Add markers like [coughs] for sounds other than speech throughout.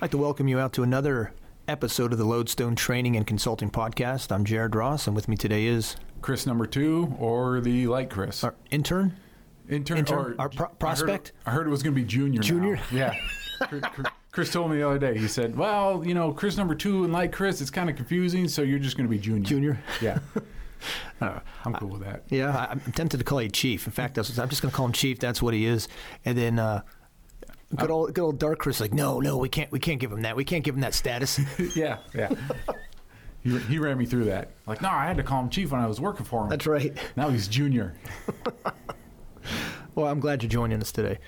I'd like to welcome you out to another episode of the Lodestone Training and Consulting Podcast. I'm Jared Ross, and with me today is Chris number two or the light Chris. our intern. intern, intern, or- our pro- prospect? I heard, I heard it was going to be junior. now. Junior? Yeah. Chris- told me the other day. He said, "Well, you know, Chris number two and light Chris, it's kind of confusing, so you're just going to be junior." Junior? Yeah. [laughs] I'm cool with that. Yeah, I, I'm tempted to call you Chief. In fact, that's, I'm just going to call him Chief. That's what he is. And then uh, good old good old Dark Chris, like, no, no, we can't, we can't give him that. We can't give him that status. [laughs] Yeah. Yeah. [laughs] He, he ran me through that. Like, no, I had to call him chief when I was working for him. That's right. Now he's junior. [laughs] Well, I'm glad you're joining us today.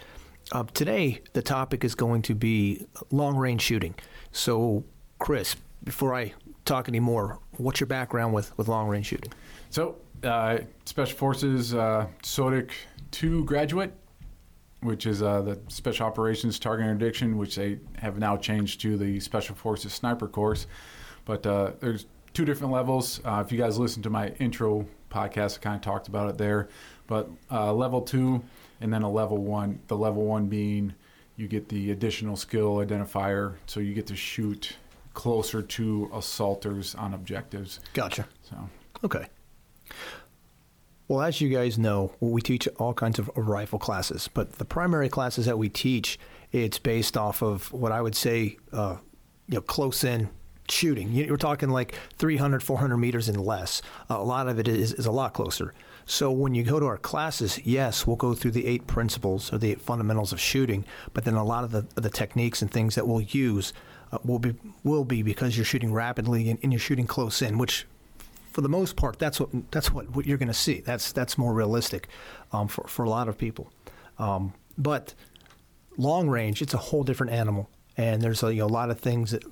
Uh, today, the topic is going to be long range shooting. So, Chris, before I talk anymore, what's your background with, with long range shooting? So, uh, Special Forces uh, SOTIC 2 graduate, which is uh, the Special Operations Target Interdiction, which they have now changed to the Special Forces Sniper course. But uh, there's two different levels. Uh, if you guys listen to my intro podcast, I kind of talked about it there. But uh, level two and then a level one. The level one being you get the additional skill identifier, so you get to shoot closer to assaulters on objectives. Gotcha. So Okay. Well, as you guys know, we teach all kinds of rifle classes, but the primary classes that we teach, it's based off of what I would say, uh, you know, close in shooting. You- You're talking like 300, 400 meters and less. a lot of it is, is a lot closer. So when you go to our classes, yes, we'll go through the eight principles or the eight fundamentals of shooting, but then a lot of the, the techniques and things that we'll use uh, will be will be because you're shooting rapidly and, and you're shooting close in, which for the most part, that's what that's what, what you're going to see. That's that's more realistic um, for for a lot of people. Um, but long range, it's a whole different animal, and there's a, you know, a lot of things that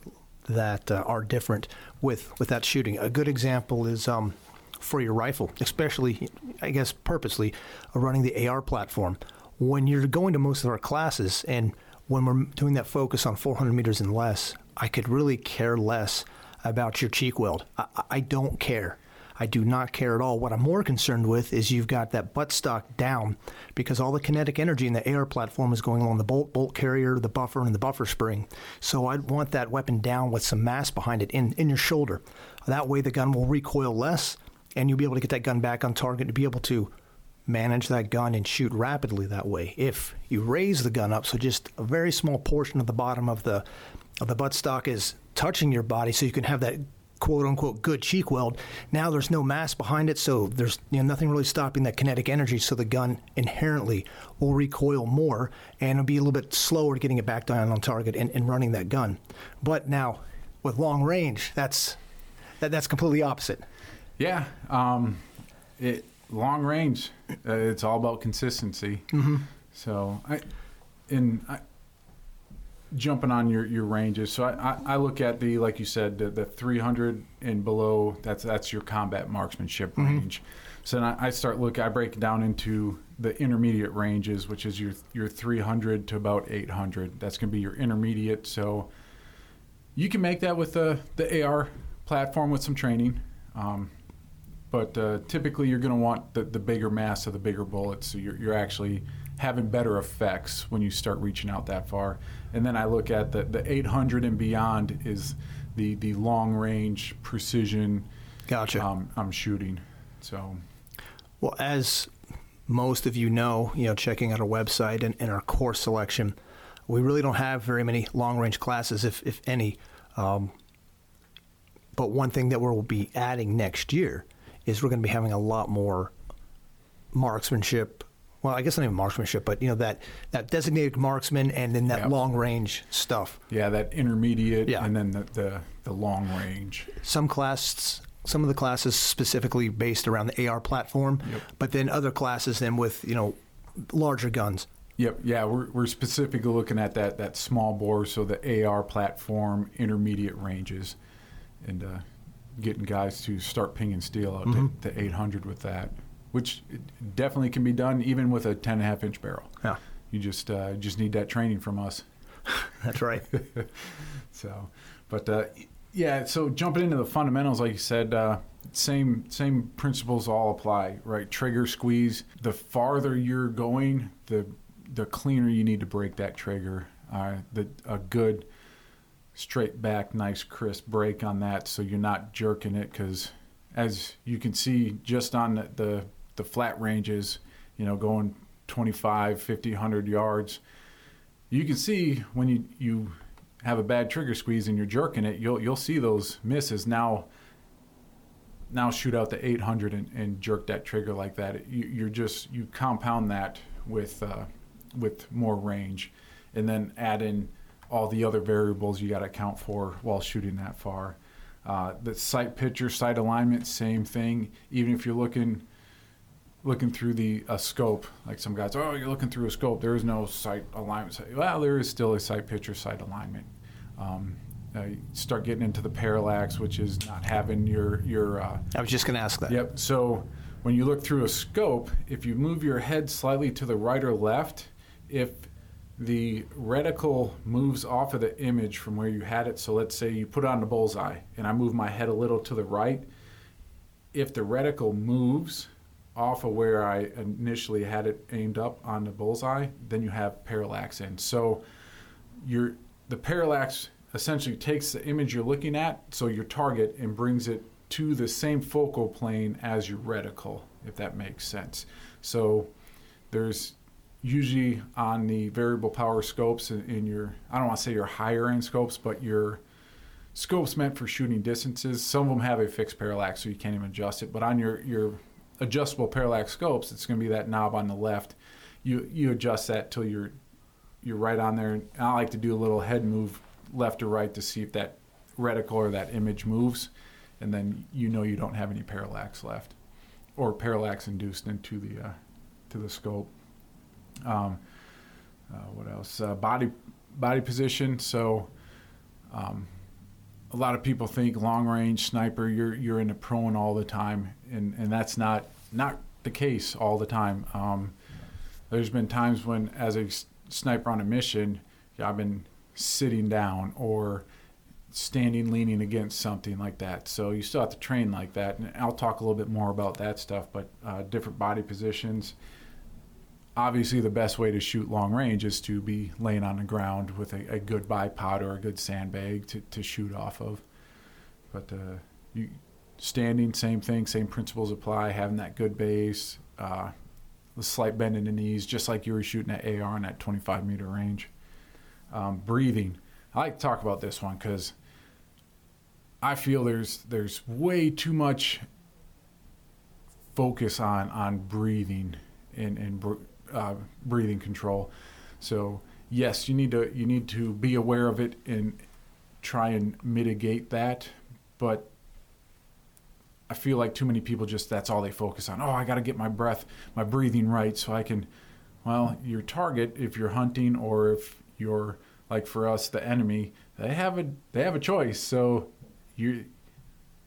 that uh, are different with with that shooting. A good example is um, for your rifle, especially I guess purposely uh, running the AR platform. When you're going to most of our classes, and when we're doing that focus on 400 meters and less, I could really care less about your cheek weld. I, I- don't care. I do not care at all. What I'm more concerned with is you've got that buttstock down because all the kinetic energy in the AR platform is going along the bolt, bolt carrier, the buffer, and the buffer spring. So I'd want that weapon down with some mass behind it in, in your shoulder. That way the gun will recoil less and you'll be able to get that gun back on target to be able to manage that gun and shoot rapidly that way. If you raise the gun up, so just a very small portion of the bottom of the of the buttstock is touching your body, so you can have that quote unquote good cheek weld. Now there's no mass behind it, so there's you know, nothing really stopping that kinetic energy. So the gun inherently will recoil more and it'll be a little bit slower getting it back down on target and, and running that gun. But now with long range, that's that, that's completely opposite. Yeah, um, it long range. Uh, it's all about consistency. Mm-hmm. So I, and I, jumping on your, your ranges. So I, I, I look at the like you said the, the 300 and below. That's that's your combat marksmanship range. So then I, I start look. I break down into the intermediate ranges, which is your your 300 to about 800. That's going to be your intermediate. So you can make that with the the AR platform with some training. Um, but uh, typically you're going to want the, the bigger mass of the bigger bullets so you're, you're actually having better effects when you start reaching out that far and then i look at the, the 800 and beyond is the, the long range precision Gotcha. um, i'm shooting so Well, as most of you know, you know, checking out our website and, and our course selection, we really don't have very many long range classes, if, if any. Um, but one thing that we'll be adding next year is we're going to be having a lot more marksmanship. Well, I guess not even marksmanship, but you know that that designated marksman and then that Yeah. long range stuff. yeah that intermediate Yeah. and then the, the, the long range some classes some of the classes specifically based around the AR platform, Yep. but then other classes then with you know larger guns. Yep, yeah, we're, we're specifically looking at that, that small bore, so the AR platform, intermediate ranges, and uh, getting guys to start pinging steel out Mm-hmm. to, to 800 with that, which definitely can be done even with a 10 and a half inch barrel. Yeah, You just uh, just need that training from us. [laughs] that's right. [laughs] So, but uh, yeah, so jumping into the fundamentals, like you said, uh, same same principles all apply, right? Trigger squeeze. The farther you're going, the the cleaner you need to break that trigger. Uh, the a good straight back, nice crisp break on that, so you're not jerking it. Because as you can see, just on the, the flat ranges, you know, going 25, 50, 100 yards, you can see when you you have a bad trigger squeeze and you're jerking it, you'll you'll see those misses now. Now shoot out the 800 and, and jerk that trigger like that. You, you're just you compound that with uh, with more range, and then add in all the other variables you got to account for while shooting that far. Uh, the sight picture, sight alignment, same thing. Even if you're looking looking through the a scope, like some guys, oh, you're looking through a scope. There is no sight alignment. Well, there is still a sight picture, sight alignment. Um, uh, you start getting into the parallax, which is not having your your. Uh, I was just going to ask that. Yep. So when you look through a scope, if you move your head slightly to the right or left, if the reticle moves off of the image from where you had it, so let's say you put on the bullseye and I move my head a little to the right, if the reticle moves off of where I initially had it aimed up on the bullseye, then you have parallax in. So your the parallax essentially takes the image you're looking at, so your target, and brings it to the same focal plane as your reticle, if that makes sense. So there's usually on the variable power scopes in, in your I don't want to say your higher end scopes, but your scopes meant for shooting distances. Some of them have a fixed parallax, so you can't even adjust it. But on your your adjustable parallax scopes, it's going to be that knob on the left. You you adjust that till you're you're right on there. And I like to do a little head move left or right to see if that reticle or that image moves, and then you know you don't have any parallax left, or parallax induced into the uh, to the scope. Um, uh, what else? Uh, body body position. So. Um, a lot of people think long range sniper you're you're in a prone all the time and and that's not not the case all the time. Um, there's been times when as a sniper on a mission I've been sitting down or standing leaning against something like that. So you still have to train like that and I'll talk a little bit more about that stuff but uh, different body positions obviously the best way to shoot long range is to be laying on the ground with a, a good bipod or a good sandbag to, to shoot off of. But uh, you standing, same thing, same principles apply. Having that good base, uh, the slight bend in the knees, just like you were shooting at AR in that 25 meter range. Um, breathing. I like to talk about this one because I feel there's there's way too much focus on on breathing and and uh, breathing control. So yes, you need to you need to be aware of it and try and mitigate that. But I feel like too many people just that's all they focus on. Oh, I got to get my breath, my breathing right, so I can. Well, your target, if you're hunting or if you're like for us, the enemy, they have a they have a choice. So you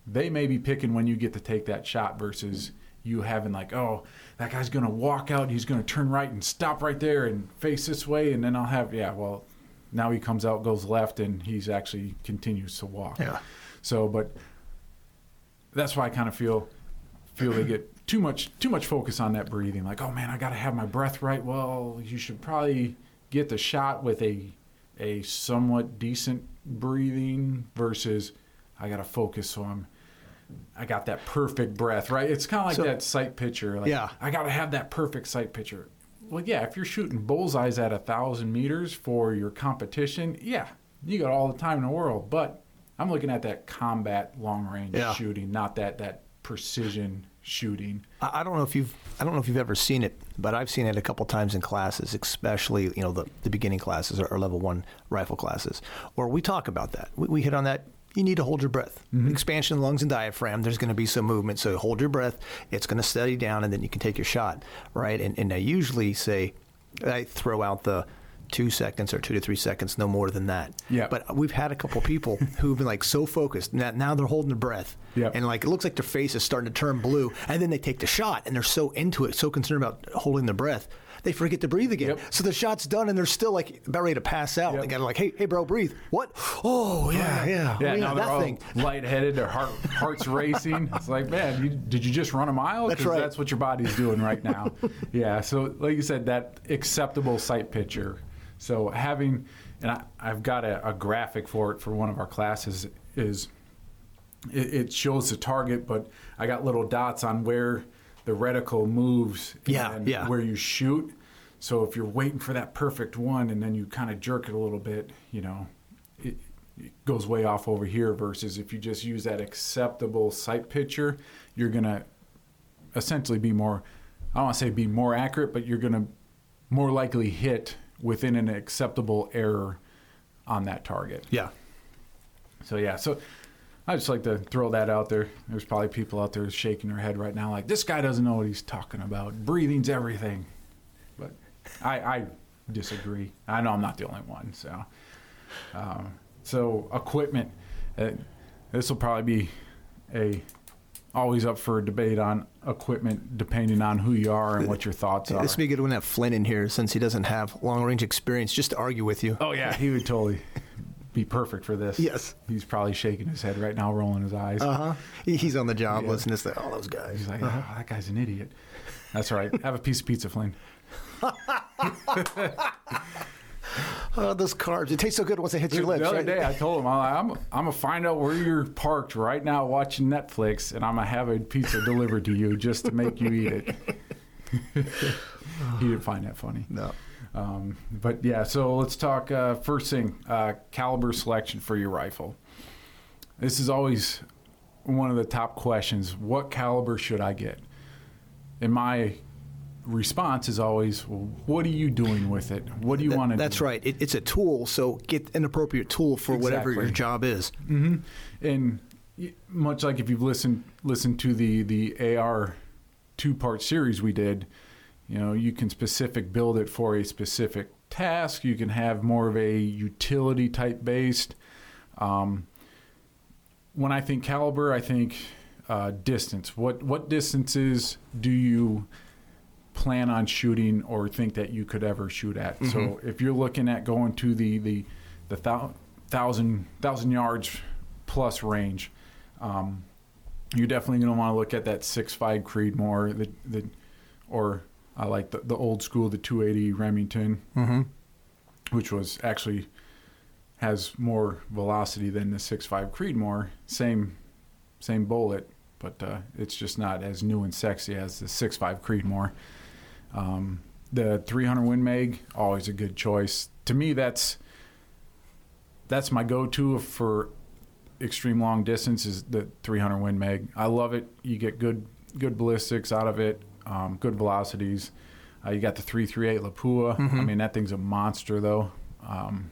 they may be picking when you get to take that shot versus you having like, oh, that guy's gonna walk out, he's gonna turn right and stop right there and face this way, and then I'll have yeah, well, now he comes out, goes left, and he's actually continues to walk. Yeah. So, but that's why I kind of feel feel they get too much too much focus on that breathing. Like, oh man, I got to have my breath right. Well, you should probably get the shot with a a somewhat decent breathing versus I got to focus so I'm I got that perfect breath, right? It's kind of like so, that sight picture. Like, yeah. I got to have that perfect sight picture. Well, yeah, if you're shooting bullseyes at a thousand meters for your competition, yeah, you got all the time in the world. But I'm looking at that combat long range yeah. shooting, not that that precision shooting. I don't know if you've I don't know if you've ever seen it, but I've seen it a couple times in classes, especially you know the, the beginning classes or, or level one rifle classes, where we talk about that. We, we hit on that you need to hold your breath. Mm-hmm. Expansion lungs and diaphragm, there's going to be some movement. So hold your breath. It's going to steady down, and then you can take your shot, right? And, and I usually say, I throw out the two seconds or two to three seconds, no more than that. Yeah. But we've had a couple people [laughs] who've been like so focused now, now they're holding their breath. Yeah. And like it looks like their face is starting to turn blue, and then they take the shot, and they're so into it, so concerned about holding their breath they forget to breathe again. Yep. So the shot's done and they're still like about ready to pass out. Yep. They got like, hey, hey, bro, breathe. What? Oh yeah, yeah, yeah. Yeah that thing. Lightheaded, their heart, heart's racing. It's like, man, you, did you just run a mile? That's right. That's what your body's doing right now. [laughs] yeah. So like you said, that acceptable sight picture. So having and I, I've got a, a graphic for it for one of our classes. Is it, it shows the target, but I got little dots on where the reticle moves Yeah, and yeah. where you shoot. So if you're waiting for that perfect one and then you kind of jerk it a little bit, you know, it, it goes way off over here. Versus if you just use that acceptable sight picture, you're gonna essentially be more. I don't want to say be more accurate, but you're gonna more likely hit within an acceptable error on that target. Yeah. So yeah, so I just like to throw that out there. There's probably people out there shaking their head right now, like this guy doesn't know what he's talking about. Breathing's everything, but I, I disagree. I know I'm not the only one. So, um, so equipment. Uh, this will probably be a always up for a debate on equipment, depending on who you are and what your thoughts are. This would be good one to have Flynn in here since he doesn't have long range experience just to argue with you. Oh yeah, he would totally be perfect for this. Yes. he's probably shaking his head right now, rolling his eyes. Uh huh. He's on the job Yeah. listening to all those guys. He's like, oh, that guy's an idiot. That's all right. Have a piece of pizza, Flynn. [laughs] Oh, those carbs. It tastes so good once it hits your lips. the other right? day, I told him, I'm, I'm, I'm gonna find out where you're parked right now watching Netflix, and I'm gonna have a pizza delivered to you just to make you eat it. [laughs] he didn't find that funny. No. Um, but yeah, so let's talk. Uh, first thing, uh, caliber selection for your rifle. This is always one of the top questions. What caliber should I get? And my response is always, well, "What are you doing with it? What do you That- want to?" That's do? right. It, it's a tool, so get an appropriate tool for whatever your job is. hmm And much like if you've listened listened to the the AR two part series we did, you know, you can specific build it for a specific task. You can have more of a utility type based. Um, when I think caliber, I think uh, distance. What what distances do you plan on shooting or think that you could ever shoot at? So if you're looking at going to the the the thou- thousand thousand yards plus range, um, you're definitely going to want to look at that six five Creedmoor, the the or I like the, the old school, the 280 Remington, Mm-hmm. which was actually has more velocity than the 6.5 Creedmoor. Same same bullet, but uh, it's just not as new and sexy as the 6.5 Creedmoor. Um, the 300 Win Mag, always a good choice. To me, that's that's my go-to for extreme long distance is the 300 Win Mag. I love it. You get good good ballistics out of it, um, good velocities. Uh, you got the 338 Lapua. I mean, that thing's a monster, though. Um,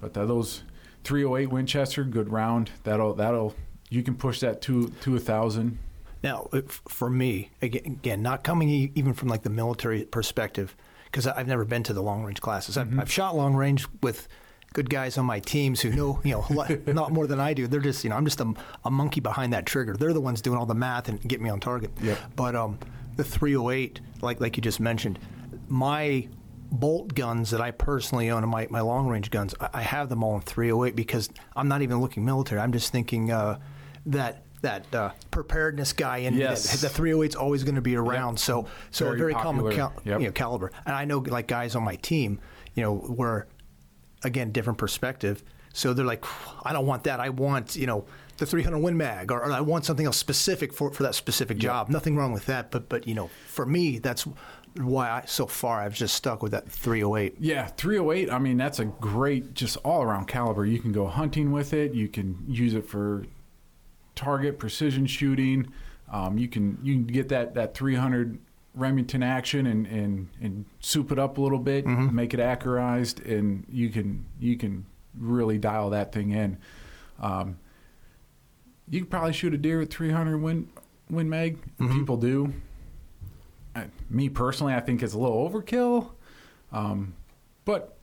but uh, those 308 Winchester, good round. That'll that'll you can push that to to a thousand. Now, for me, again, again, not coming even from like the military perspective, because I've never been to the long range classes. I've, I've shot long range with good guys on my teams who know, you know, a lot- [laughs] not more than I do. They're just, you know, I'm just a, a monkey behind that trigger. They're the ones doing all the math and get me on target. Yep. But um, the 308, like like you just mentioned, my bolt guns that I personally own and my, my long range guns, I, I have them all in 308 because I'm not even looking military. I'm just thinking uh, that that uh, preparedness guy in Yes. the 308 is always going to be around. Yep. So so Very a very common cal- Yep. you know, caliber. And I know like guys on my team, you know, were again different perspective. So they're like, I don't want that. I want you know the 300 Win Mag, or, or I want something else specific for, for that specific job. Nothing wrong with that, but but you know, for me, that's why I, so far I've just stuck with that 308. Yeah, 308. I mean, that's a great, just all around caliber. You can go hunting with it. You can use it for target precision shooting. Um, you can you can get that that 300 Remington action and and and soup it up a little bit, make it accurized, and you can you can really dial that thing in. Um, you could probably shoot a deer with 300 win win mag. People do. Uh, me personally, I think it's a little overkill. Um, but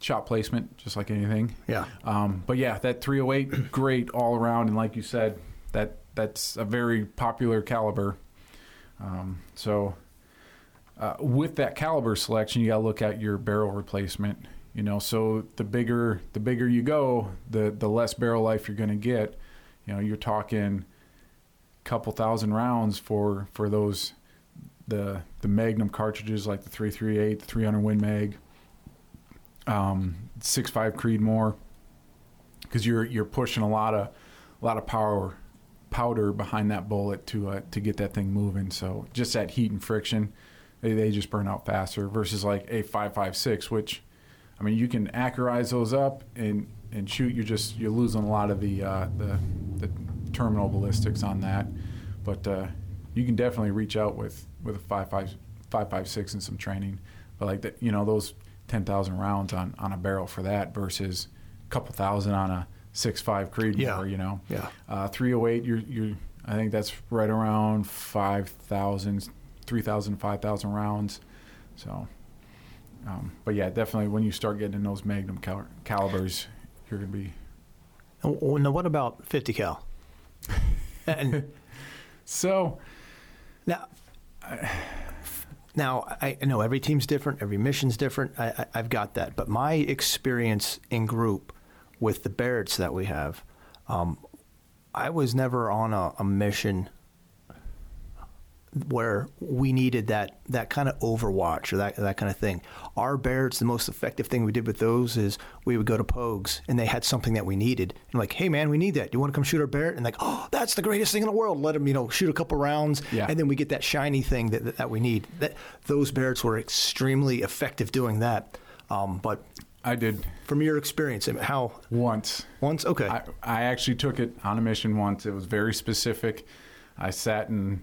shot placement, just like anything. Yeah. Um, but yeah, that 308, [clears throat] great all around, and like you said, that that's a very popular caliber. Um, so uh, with that caliber selection, you got to look at your barrel replacement. You know, so the bigger the bigger you go, the the less barrel life you're going to get. You know, you're talking couple thousand rounds for for those the the Magnum cartridges like the 338, the 300 Win Mag. um, six five Creedmoor, because you're you're pushing a lot of a lot of power powder behind that bullet to uh, to get that thing moving. So just that heat and friction, they, they just burn out faster. Versus like a five five six, which I mean you can accurize those up and and shoot. You're just you're losing a lot of the uh, the the terminal ballistics on that, but uh, you can definitely reach out with with a five five five five six and some training. But like that, you know those ten thousand rounds on on a barrel for that versus a couple thousand on a six five Creedmoor. Yeah. You know, Yeah. uh, 308, you're, you're, I think that's right around 5,000, 3,000, 5,000 rounds. So, um, but yeah, definitely when you start getting in those magnum cal- calibers, you're going to be. Oh, Now, what about 50 cal? [laughs] and So, now, now I know every team's different, every mission's different. I, I, I've got that, but my experience in group with the Barretts that we have, um, I was never on a, a mission where we needed that that kind of overwatch or that that kind of thing. Our Barretts, the most effective thing we did with those is we would go to Pogues and they had something that we needed. And like, hey man, we need that. Do you want to come shoot our Barrett? And like, oh, that's the greatest thing in the world. Let them, you know, shoot a couple rounds, Yeah. and then we get that shiny thing that that, that we need. That those Barretts were extremely effective doing that. Um, but I did from your experience, how once. once okay, I, I actually took it on a mission once. It was very specific. I sat and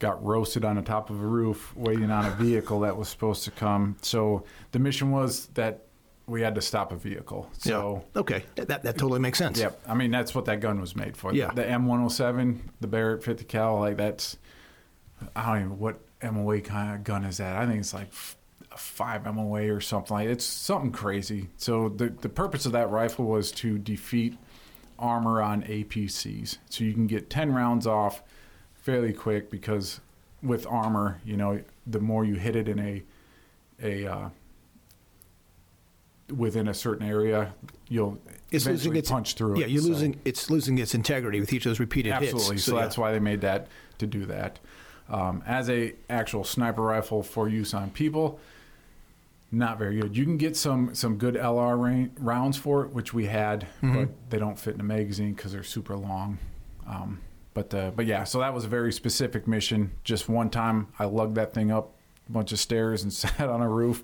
got roasted on the top of a roof waiting on a vehicle that was supposed to come. So the mission was that we had to stop a vehicle. So yeah, okay, that that totally makes sense. Yep. I mean, that's what that gun was made for. Yeah. The M107, the Barrett 50 cal, like that's, I don't even, what MOA kind of gun is that? I think it's like a 5 MOA or something like It's something crazy. So the, the purpose of that rifle was to defeat armor on APCs. So you can get 10 rounds off fairly quick because with armor, you know, the more you hit it in a, a, uh, within a certain area, you'll It's losing eventually its punch through Yeah, it. you're So- losing it's losing its integrity with each of those repeated Absolutely. hits. So, yeah. that's why they made that to do that. Um, as a actual sniper rifle for use on people, not very good. You can get some some good LR ra- rounds for it, which we had, Mm-hmm. but they don't fit in a magazine because they're super long. Um, but uh, but yeah, so that was a very specific mission. Just one time, I lugged that thing up a bunch of stairs and [laughs] sat on a roof,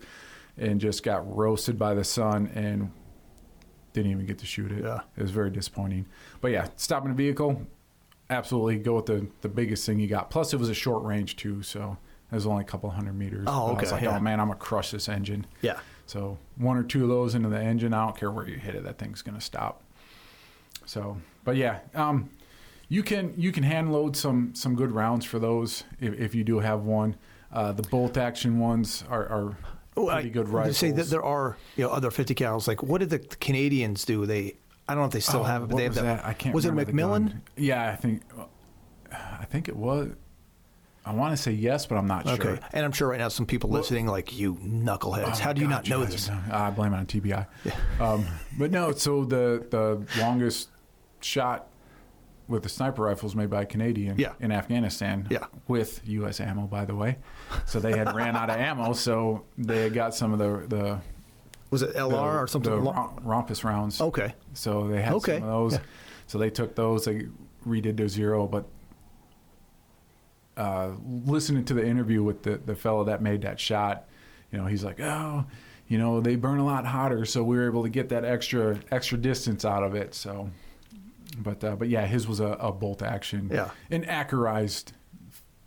and just got roasted by the sun and didn't even get to shoot it. Yeah. It was very disappointing. But yeah, stopping a vehicle, absolutely go with the the biggest thing you got. Plus, it was a short range too, so it was only a couple hundred meters. Oh, But I was okay, like, yeah. oh man, I'm gonna crush this engine. yeah. So one or two of those into the engine, I don't care where you hit it, that thing's gonna stop. So, but yeah, um, you can you can hand load some some good rounds for those if, if you do have one. Uh, the bolt action ones are, are Oh, pretty I- good I rifles. Say that there are you know other 50 cals. Like what did the Canadians do? They I don't know if they still Oh, have it, but they have was that. I can't. Was it the McMillan? Yeah, I think. I think it was. I want to say yes, but I'm not Okay, sure. and I'm sure right now some people listening like you knuckleheads. Oh How do you God, not know this? I blame it on TBI. Um, but no, so the the longest shot with the sniper rifles made by a Canadian Yeah. in Afghanistan Yeah. with U.S. ammo, by the way. So they had ran out of ammo, so they had got some of the the, Was it LR the, or something? the rom- Rompus rounds. okay, So they had Okay, some of those. yeah. So they took those, they redid their zero, but uh, listening to the interview with the, the fellow that made that shot, you know, he's like, oh, you know, they burn a lot hotter, so we were able to get that extra extra distance out of it. So, but uh, but yeah, his was a, a bolt action, Yeah. an accurized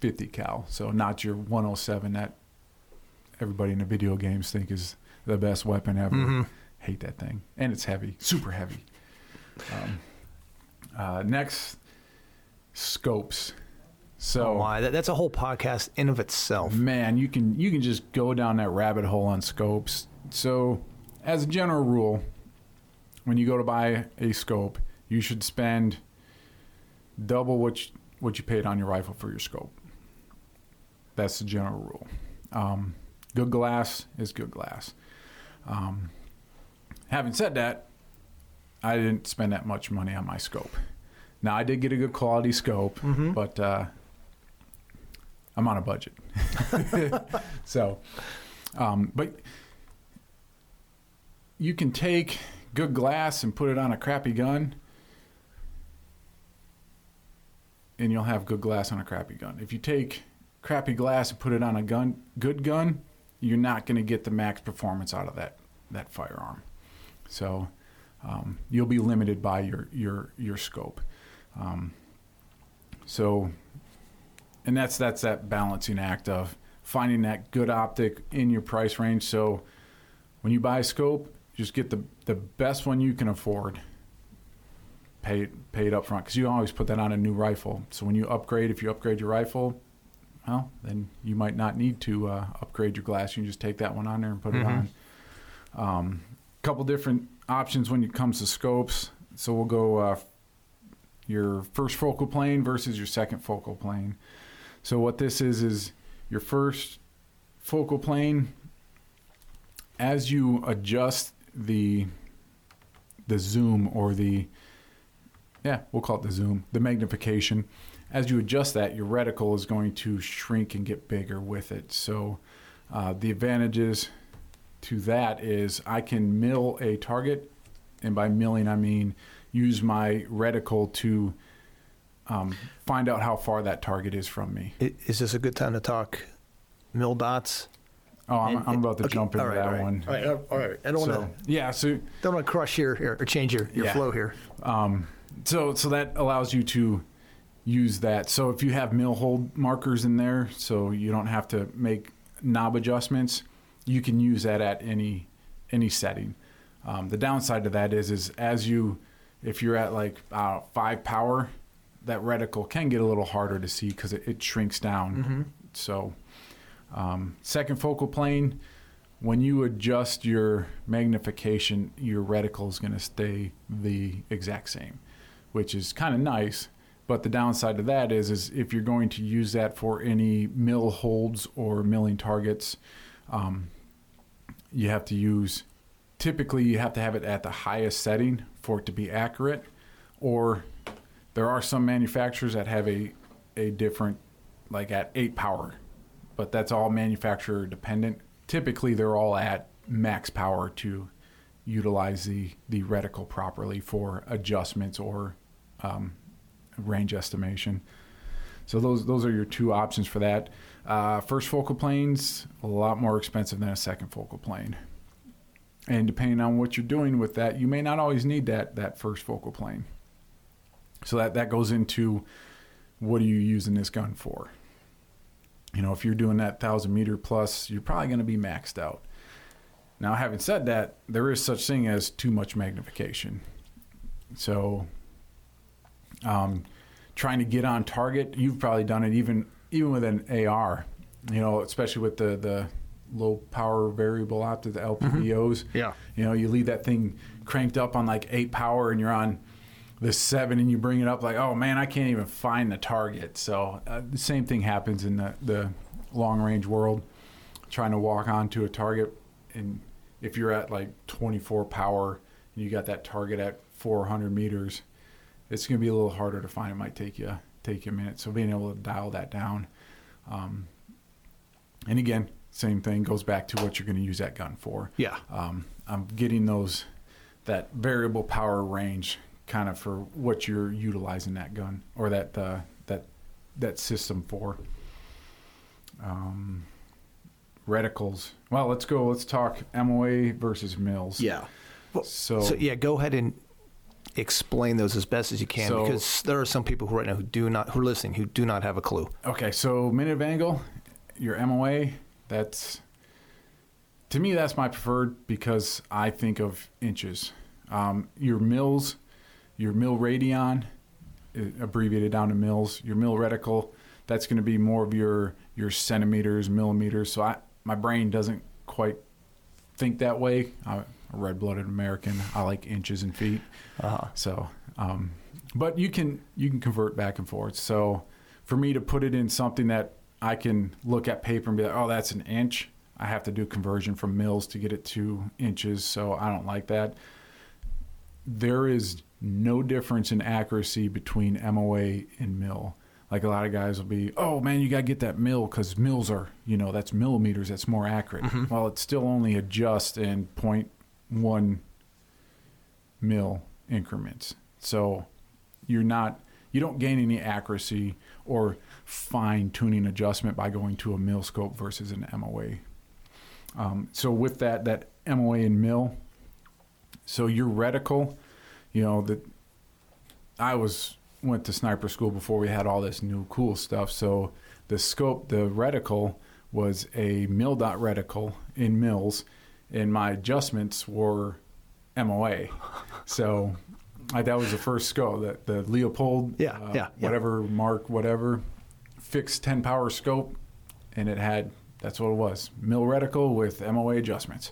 50 cal, so not your 107 that everybody in the video games think is the best weapon ever. Mhm. Hate that thing, and it's heavy, super heavy. Um, uh, next, scopes. So oh my, that, that's a whole podcast in of itself. man, you can you can just go down that rabbit hole on scopes. So, as a general rule, when you go to buy a scope, you should spend double what you, what you paid on your rifle for your scope. That's the general rule. Um, good glass is good glass. Um, having said that, I didn't spend that much money on my scope. Now I did get a good quality scope, Mhm. but uh, I'm on a budget. [laughs] so, um, but you can take good glass and put it on a crappy gun, and you'll have good glass on a crappy gun. If you take crappy glass and put it on a gun, good gun, you're not going to get the max performance out of that that firearm. So um, you'll be limited by your your your scope. Um, so, and that's that's that balancing act of finding that good optic in your price range. So when you buy a scope, just get the the best one you can afford. Pay it, pay up front because you always put that on a new rifle. So when you upgrade, if you upgrade your rifle, well, then you might not need to uh, upgrade your glass. You can just take that one on there and put Mhm. it on. Um, couple different options when it comes to scopes. So we'll go uh, your first focal plane versus your second focal plane. So what this is is your first focal plane. As you adjust the the zoom or the yeah, we'll call it the zoom, the magnification. As you adjust that, your reticle is going to shrink and get bigger with it. So uh, the advantages to that is I can mill a target, and by milling I mean use my reticle to um, find out how far that target is from me. Is this a good time to talk mill dots? Oh, I'm, And- I'm about to okay, jump into all right, that all right. one. All right, all right. I don't want to yeah, so don't want to crush your, your or change your, your Yeah. flow here. Um, so so that allows you to use that. So if you have mill hold markers in there, so you don't have to make knob adjustments, you can use that at any any setting. Um, the downside to that is is as you if you're at like uh, five power, that reticle can get a little harder to see because it, it shrinks down. Mm-hmm. So, um, second focal plane, when you adjust your magnification, your reticle is going to stay the exact same, which is kind of nice. But the downside to that is, is if you're going to use that for any mill holds or milling targets, um, you have to use. Typically, you have to have it at the highest setting for it to be accurate, or there are some manufacturers that have a a different, like at eight power, but that's all manufacturer dependent. Typically, they're all at max power to utilize the the reticle properly for adjustments or um, range estimation. So those those are your two options for that. Uh, first focal planes a lot more expensive than a second focal plane, and depending on what you're doing with that, you may not always need that that first focal plane. So that that goes into what are you using this gun for? You know, if you're doing that thousand meter plus, you're probably going to be maxed out. Now, having said that, there is such thing as too much magnification. So, um, trying to get on target, you've probably done it even even with an AR. You know, especially with the the low power variable optic, the LPVOs. Yeah. You know, you leave that thing cranked up on like eight power, and you're on the seven, and you bring it up like, oh man, I can't even find the target. So uh, the same thing happens in the the long range world. Trying to walk onto a target, and if you're at like 24 power, and you got that target at 400 meters, it's going to be a little harder to find. It might take you take you a minute. So being able to dial that down, um, and again, same thing goes back to what you're going to use that gun for Yeah. um, I'm getting those that variable power range kind of for what you're utilizing that gun or that uh, that that system for. Um, reticles. Well, let's go. Let's talk MOA versus mills. Yeah. Well, So, So yeah, go ahead and explain those as best as you can So- because there are some people who right now who do not who are listening who do not have a clue. Okay, so minute of angle, your MOA, that's to me that's my preferred because I think of inches. Um, your mills, your mill radian, i- abbreviated down to mills. Your mill reticle, that's going to be more of your your centimeters, millimeters. So I my brain doesn't quite think that way. I'm a red-blooded American. I like inches and feet. Uh-huh. So, um, but you can you can convert back and forth. So, for me to put it in something that I can look at paper and be like, oh, that's an inch. I have to do conversion from mils to get it to inches. So I don't like that. There is no difference in accuracy between MOA and mil. Like a lot of guys will be, oh man, you got to get that mill because mills are, you know, that's millimeters. That's more accurate. Well, it still only adjusts in point one mil increments. So you're not you don't gain any accuracy or fine tuning adjustment by going to a mill scope versus an MOA. Um, so with that that MOA and mill, so your reticle, you know that I was went to sniper school before we had all this new cool stuff. So the scope, the reticle was a mil dot reticle in mils, and my adjustments were MOA. [laughs] So I, that was the first scope that the Leupold, Yeah, uh, yeah, yeah. whatever mark, whatever, fixed 10 power scope, and it had that's what it was mil reticle with MOA adjustments.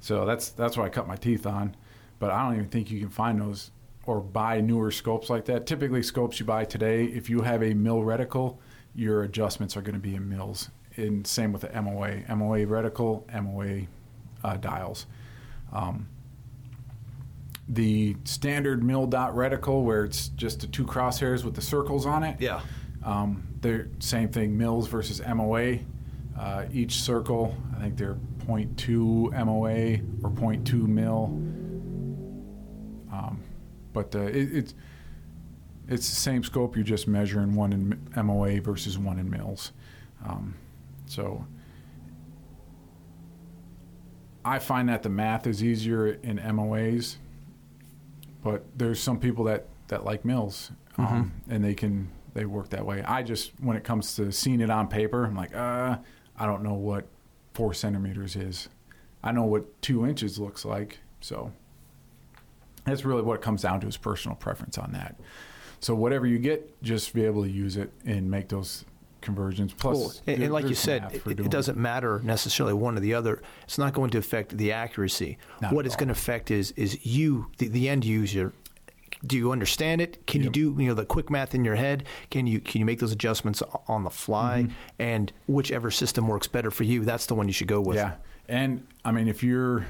So that's that's what I cut my teeth on. But I don't even think you can find those or buy newer scopes like that. Typically, scopes you buy today, if you have a mil reticle, your adjustments are going to be in mils. And same with the MOA, MOA reticle, MOA uh, dials. Um, the standard mil dot reticle, where it's just the two crosshairs with the circles on it. Yeah. Um, they're same thing, mils versus MOA. Uh, each circle, I think they're 0.2 MOA or 0.2 mil. Um, but uh, it, it's it's the same scope. You're just measuring one in MOA versus one in mils. Um, so I find that the math is easier in MOAs, but there's some people that that like mils, um, and they can they work that way. I just when it comes to seeing it on paper, I'm like, uh, I don't know what four centimeters is. I know what two inches looks like, so that's really what it comes down to is personal preference on that. So whatever you get, just be able to use it and make those conversions. Plus, Cool. And, and like you said, it, it doesn't matter necessarily one or the other. It's not going to affect the accuracy. Not what it's going to affect is is you, the, the end user. Do you understand it? Can Yep. you do you know the quick math in your head? Can you can you make those adjustments on the fly? Mm-hmm. And whichever system works better for you, that's the one you should go with. Yeah, and I mean, if you're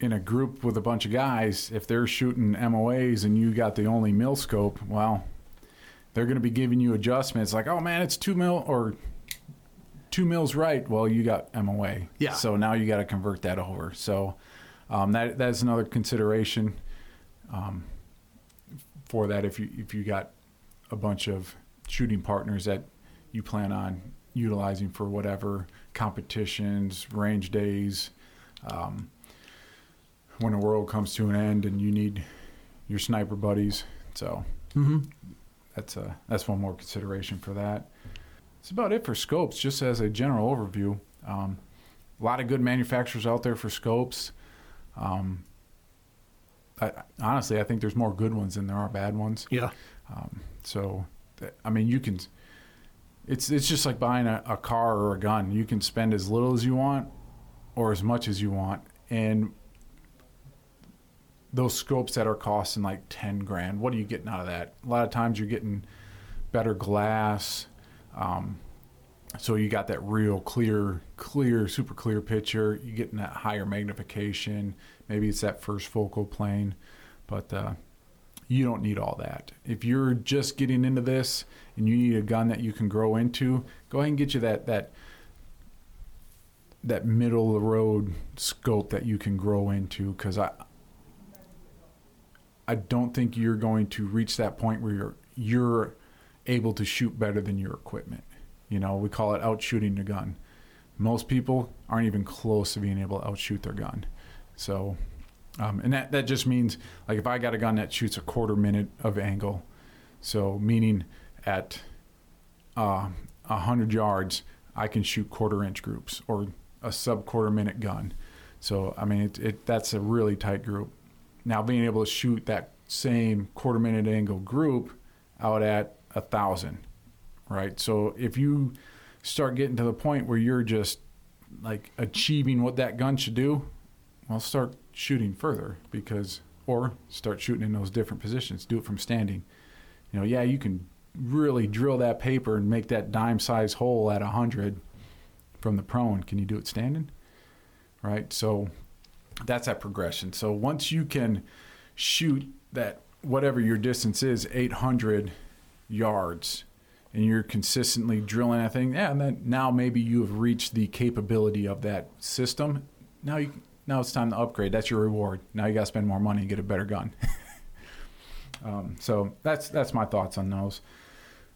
in a group with a bunch of guys, if they're shooting MOAs and you got the only mill scope, well, they're going to be giving you adjustments like, oh man, it's two mil or two mils right. Well, you got MOA. Yeah. So now you got to convert that over. So um, that that's another consideration um, for that if you if you got a bunch of shooting partners that you plan on utilizing for whatever competitions, range days, um, when the world comes to an end and you need your sniper buddies. So hmm that's a that's one more consideration for that. That's about it for scopes. Just as a general overview, um, a lot of good manufacturers out there for scopes. Um, I, honestly, I think there's more good ones than there are bad ones. Yeah. Um, so, I mean, you can. It's it's just like buying a, a car or a gun. You can spend as little as you want, or as much as you want, and those scopes that are costing like ten grand. What are you getting out of that? A lot of times you're getting better glass. Um, so you got that real clear, clear, super clear picture. You're getting that higher magnification. Maybe it's that first focal plane, but uh, you don't need all that. If you're just getting into this and you need a gun that you can grow into, go ahead and get you that that that middle of the road scope that you can grow into. Because I I don't think you're going to reach that point where you're you're able to shoot better than your equipment. You know, we call it outshooting the gun. Most people aren't even close to being able to outshoot their gun. So, um, and that, that just means like if I got a gun that shoots a quarter minute of angle, so meaning at uh, a hundred yards, I can shoot quarter inch groups or a sub quarter minute gun. So I mean, it, it that's a really tight group. Now being able to shoot that same quarter minute angle group out at a thousand, right? So if you start getting to the point where you're just like achieving what that gun should do, well, start shooting further because, or start shooting in those different positions. Do it from standing. You know, yeah, you can really drill that paper and make that dime size hole at 100 from the prone. Can you do it standing? Right? So that's that progression. So once you can shoot that, whatever your distance is, 800 yards, and you're consistently drilling that thing, yeah, and then now maybe you have reached the capability of that system. Now you now it's time to upgrade. That's your reward. Now you got to spend more money and get a better gun. [laughs] um, so that's that's my thoughts on those.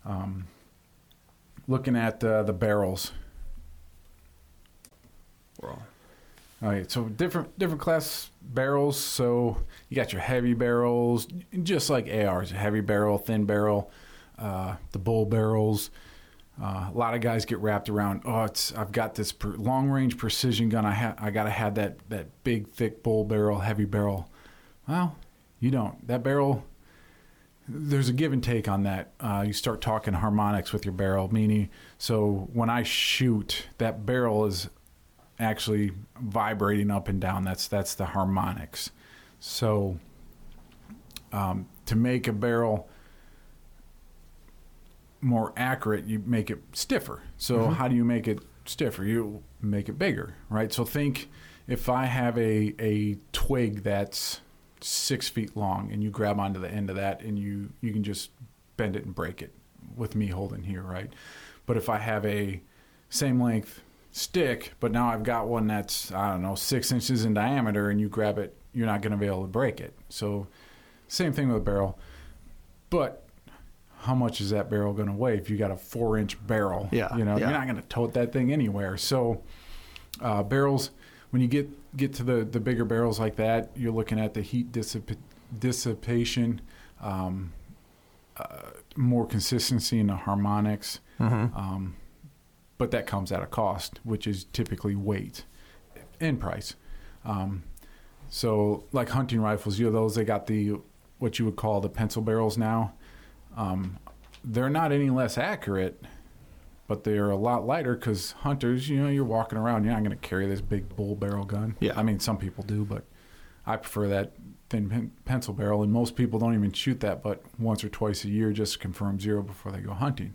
Um, looking at uh, the barrels. All right, so different different class barrels. So you got your heavy barrels, just like ARs, heavy barrel, thin barrel, uh, the bull barrels. Uh, a lot of guys get wrapped around. Oh, it's I've got this per- long range precision gun. I ha- I gotta have that that big thick bull barrel, heavy barrel. Well, you don't. That barrel. There's a give and take on that. Uh, you start talking harmonics with your barrel, meaning so when I shoot, that barrel is actually vibrating up and down. That's that's the harmonics. So um, to make a barrel more accurate, you make it stiffer. So Mm-hmm. how do you make it stiffer? You make it bigger, right? So think if I have a a twig that's six feet long and you grab onto the end of that and you you can just bend it and break it with me holding here, right? But if I have a same length stick, but now I've got one that's I don't know six inches in diameter, and you grab it, you're not going to be able to break it. So same thing with a barrel, but how much is that barrel going to weigh? If you got a four inch barrel, Yeah, you know yeah. you're not going to tote that thing anywhere. So uh, barrels, when you get get to the the bigger barrels like that, you're looking at the heat dissip- dissipation. Um, uh, more consistency in the harmonics, Mm-hmm. um, but that comes at a cost, which is typically weight and price. Um, so, like hunting rifles, you know those they got the what you would call the pencil barrels now. Um, they're not any less accurate, but they're a lot lighter because hunters, you know, you're walking around, you're not going to carry this big bull barrel gun. Yeah. I mean, some people do, but I prefer that thin pen- pencil barrel, and most people don't even shoot that, but once or twice a year just to confirm zero before they go hunting.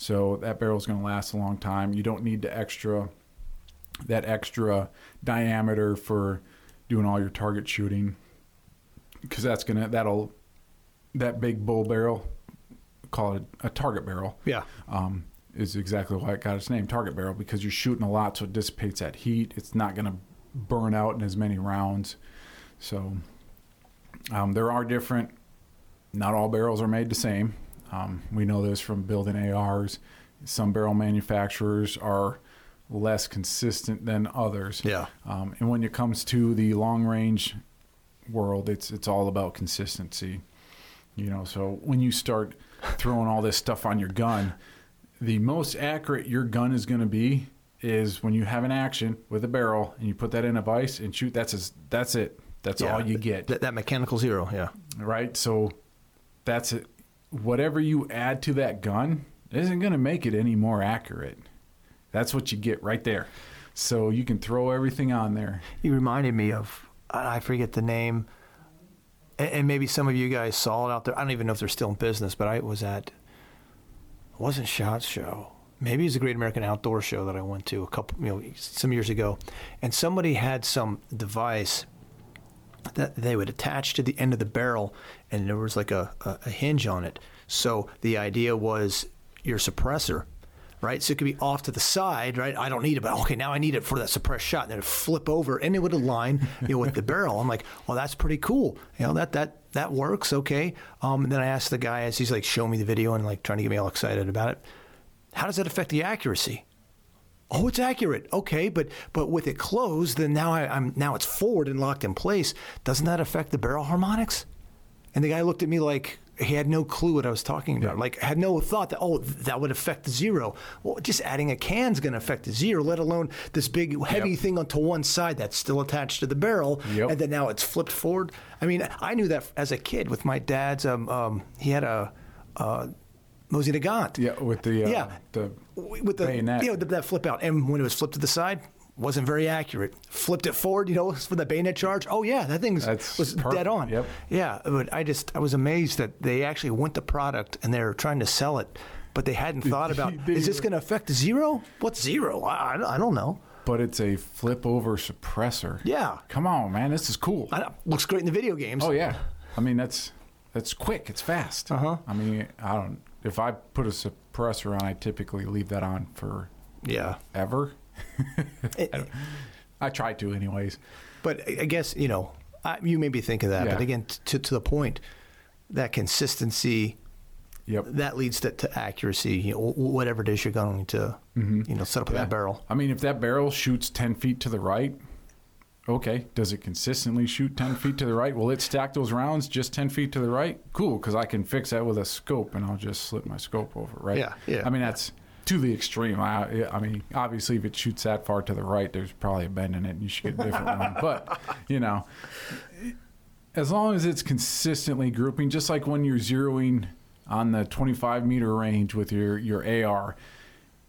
So that barrel is going to last a long time. You don't need the extra, that extra diameter for doing all your target shooting, because that's gonna that'll that big bull barrel, call it a target barrel, Yeah. um, is exactly why it got its name, target barrel, because you're shooting a lot, so it dissipates that heat. It's not going to burn out in as many rounds. So um, there are different. Not all barrels are made the same. Um, we know this from building ARs. Some barrel manufacturers are less consistent than others. Yeah. Um, and when it comes to the long range world, it's it's all about consistency. You know, so when you start throwing all this stuff on your gun, the most accurate your gun is going to be is when you have an action with a barrel and you put that in a vise and shoot. That's as, that's it. That's yeah. all you get, That, that mechanical zero. Yeah. right? So that's it. Whatever you add to that gun isn't going to make it any more accurate. That's what you get right there. So you can throw everything on there. You reminded me of I forget the name, and, maybe some of you guys saw it out there. I don't even know if they're still in business, but I was at it wasn't Shot Show. Maybe it was the Great American Outdoor Show that I went to a couple, you know, some years ago, and somebody had some device that they would attach to the end of the barrel, and there was like a, a, a hinge on it. So the idea was your suppressor, right? So it could be off to the side, right? I don't need it, but okay, now I need it for that suppressed shot. And then flip over, and it would align, you know, with the [laughs] barrel. I'm like, well, that's pretty cool. You know, that that that works, okay. Um, and then I asked the guy as he's like showing me the video and like trying to get me all excited about it. How does that affect the accuracy? Oh, it's accurate. Okay, but but with it closed, then now I, I'm now it's forward and locked in place. Doesn't that affect the barrel harmonics? And the guy looked at me like he had no clue what I was talking about. Like had no thought that oh that would affect the zero. Well, just adding a can's going to affect the zero, let alone this big heavy Yep. thing onto one side that's still attached to the barrel, Yep. and then now it's flipped forward. I mean, I knew that as a kid with my dad's. Um, um, he had a. Uh, Mosin Nagant Yeah, with the uh, Yeah. the with the bayonet. you know the, that flip out, and when it was flipped to the side, wasn't very accurate. Flipped it forward, you know, for the bayonet charge. Oh yeah, that thing was perfect. dead on. Yep. Yeah, but I just I was amazed that they actually went the product and they were trying to sell it, but they hadn't [laughs] thought about is this going to affect zero? What's zero? I, I- I don't know. but it's a flip over suppressor. Yeah. Come on, man, this is cool. Looks great in the video games. Oh yeah, I mean that's that's quick. It's fast. Uh-huh. I mean, I don't. If I put a suppressor on, I typically leave that on for yeah. ever. [laughs] It- I try to, anyways. But I I guess you know, I, you may be thinking of that, Yeah. but again, to to the point, that consistency Yep. that leads to, to accuracy. You know, whatever it is you're going to, mm-hmm. you know, set up with Yeah. that barrel. I mean, if that barrel shoots 10 feet to the right, okay. Does it consistently shoot 10 feet to the right? Will it stack those rounds just 10 feet to the right? Cool, because I can fix that with a scope and I'll just slip my scope over, right? Yeah, yeah. I mean, that's to the extreme. I, I mean, obviously, if it shoots that far to the right, there's probably a bend in it and you should get a different one. [laughs] But, you know, as long as it's consistently grouping, just like when you're zeroing on the 25 meter range with your, your AR,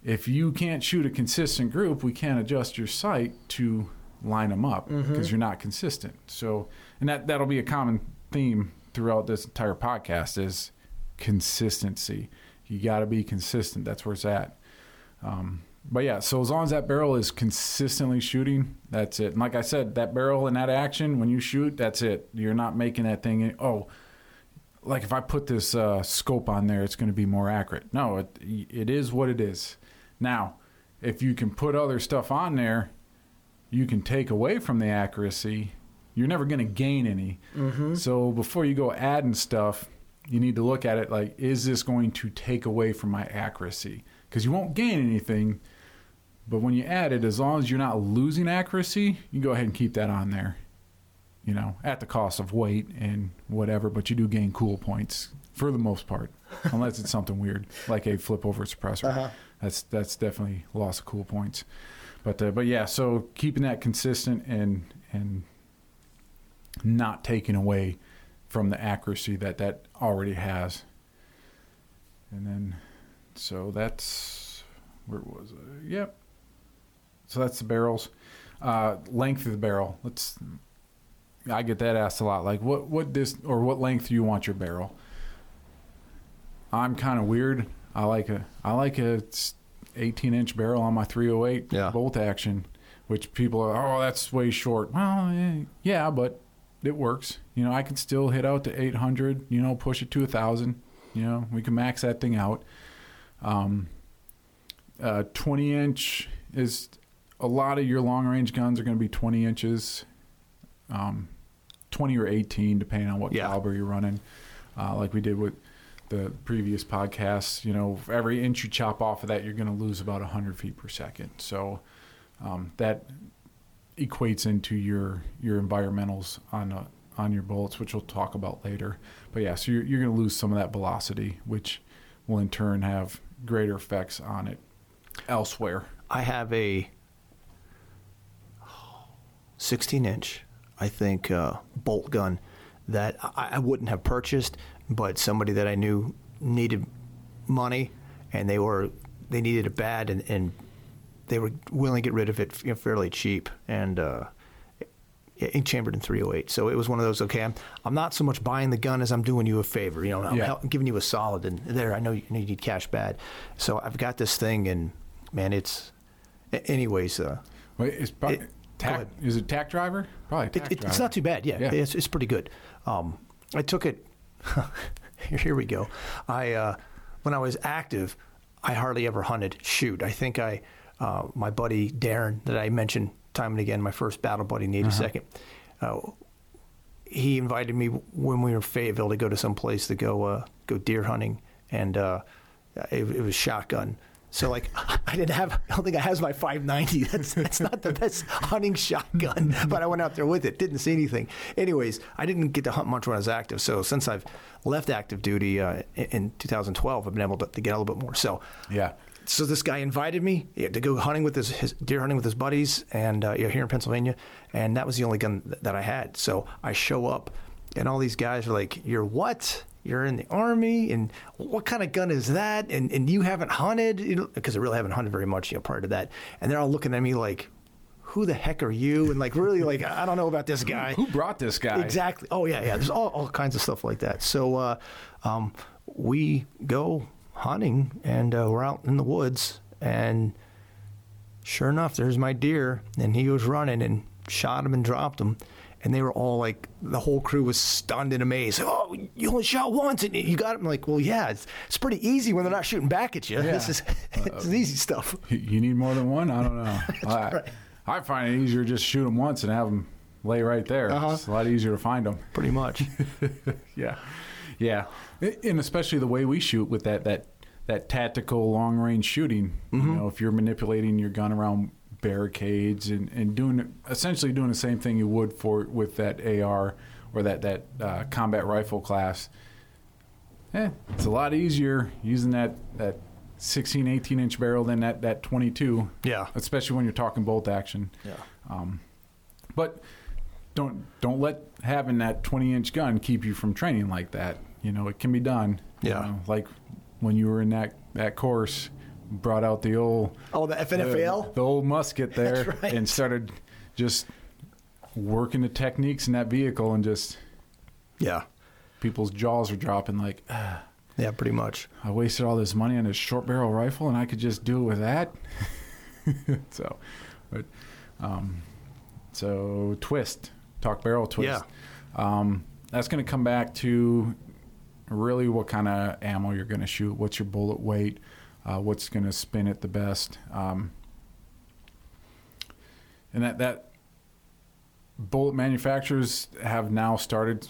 if you can't shoot a consistent group, we can't adjust your sight to line them up because you're not consistent. So, and that that'll be a common theme throughout this entire podcast is consistency. You got to be consistent. That's where it's at. Um, but yeah, so as long as that barrel is consistently shooting, that's it. And like I said, that barrel and that action, when you shoot, that's it. You're not making that thing. Oh, like if I put this uh, scope on there, it's going to be more accurate. No, it it is what it is. Now, if you can put other stuff on there, you can take away from the accuracy. You're never going to gain any. Mm-hmm. So before you go adding stuff, you need to look at it like, is this going to take away from my accuracy? Because you won't gain anything. But when you add it, as long as you're not losing accuracy, you go ahead and keep that on there you know, at the cost of weight and whatever, but you do gain cool points for the most part, [laughs] unless it's something weird like a flip over suppressor. Uh-huh. That's that's definitely loss of cool points. But uh, but yeah, so keeping that consistent and and not taking away from the accuracy that that already has. And then, so that's where was it? Yep. So that's the barrels. Uh, length of the barrel. Let's I get that asked a lot. Like, what what this or what length do you want your barrel? I'm kind of weird. I like a I like a 18 inch barrel on my 308 Yeah. bolt action, which people are oh that's way short. Well, eh, yeah, but it works. You know, I can still hit out to 800. You know, push it to a thousand. You know, we can max that thing out. Um, uh, 20 inch is a lot of your long range guns are going to be 20 inches um, 20 or 18, depending on what Yeah. caliber you're running. Uh, like we did with the previous podcast, you know, every inch you chop off of that, you're going to lose about 100 feet per second. So um, that equates into your your environmentals on uh, on your bullets, which we'll talk about later. But yeah, so you're, you're going to lose some of that velocity, which will in turn have greater effects on it elsewhere. I have a 16 inch, I think, uh, bolt gun that I, I wouldn't have purchased, but somebody that I knew needed money, and they were they needed it bad, and, and they were willing to get rid of it you know, fairly cheap, and. Uh, in chambered in 308. So it was one of those. Okay, I'm, I'm not so much buying the gun as I'm doing you a favor. You know, I'm Yeah. hel- giving you a solid, and there I know you, you need cash bad. So I've got this thing, and man, it's. Anyways, uh, Wait, it's pro- It- tack, is it tack driver? Probably It, it, driver. it's not too bad. Yeah, Yeah. It's, it's pretty good. Um, I took it. [laughs] here, we go. I uh, when I was active, I hardly ever hunted shoot. I think I uh, my buddy Darren that I mentioned time and again, my first battle buddy in the 82nd. Uh, he invited me when we were in Fayetteville to go to some place to go uh, go deer hunting, and uh, it, it was shotgun. So like I didn't have I don't think I has my 590. [laughs] That's that's not the best hunting shotgun, but I went out there with it. Didn't see anything. Anyways, I didn't get to hunt much when I was active. So since I've left active duty uh, in, in 2012, I've been able to, to get a little bit more. So Yeah. so this guy invited me to go hunting with his, his deer hunting with his buddies, and uh, here in Pennsylvania, and that was the only gun that I had. So I show up, and all these guys are like, "You're what? You're in the army, and what kind of gun is that? And and you haven't hunted, you know, because I really haven't hunted very much, you know, prior to that." And they're all looking at me like, "Who the heck are you?" And like, really, like, I don't know about this [laughs] guy. Who brought this guy? Exactly. Oh yeah, yeah. There's all, all kinds of stuff like that. So uh, um, we go hunting, and uh, we're out in the woods, and sure enough, there's my deer, and he was running and shot him and dropped him. And they were all like, the whole crew was stunned and amazed. Oh, you only shot once, and you got him. Like, well, yeah, it's, it's pretty easy when they're not shooting back at you. [laughs] This is [laughs] this is easy stuff. You- You need more than one? I don't know. [laughs] I, right. I find it easier just shoot them once and have them lay right there. Uh-huh. It's a lot easier to find them. Pretty much. Yeah, yeah, and especially the way we shoot with that that that tactical long range shooting. You know, if you're manipulating your gun around barricades and, and doing essentially doing the same thing you would for with that AR or that that uh, combat rifle class. Eh, it's a lot easier using that that 16, 18 inch barrel than that that 22, yeah. especially when you're talking bolt action. Yeah. Um, but don't don't let having that 20 inch gun keep you from training like that. You know, it can be done. you Yeah. know, like when you were in that that course, brought out the old Oh, the FNFAL? the old musket [laughs] there, right. and started just working the techniques in that vehicle, and just yeah. people's jaws are dropping. Like, ah, Yeah, pretty much. I wasted all this money on this short barrel rifle, and I could just do it with that. [laughs] so, but um, so twist, talk barrel twist. Um, that's going to come back to really what kind of ammo you're going to shoot. What's your bullet weight? Uh, what's going to spin it the best? Um, and that that bullet manufacturers have now started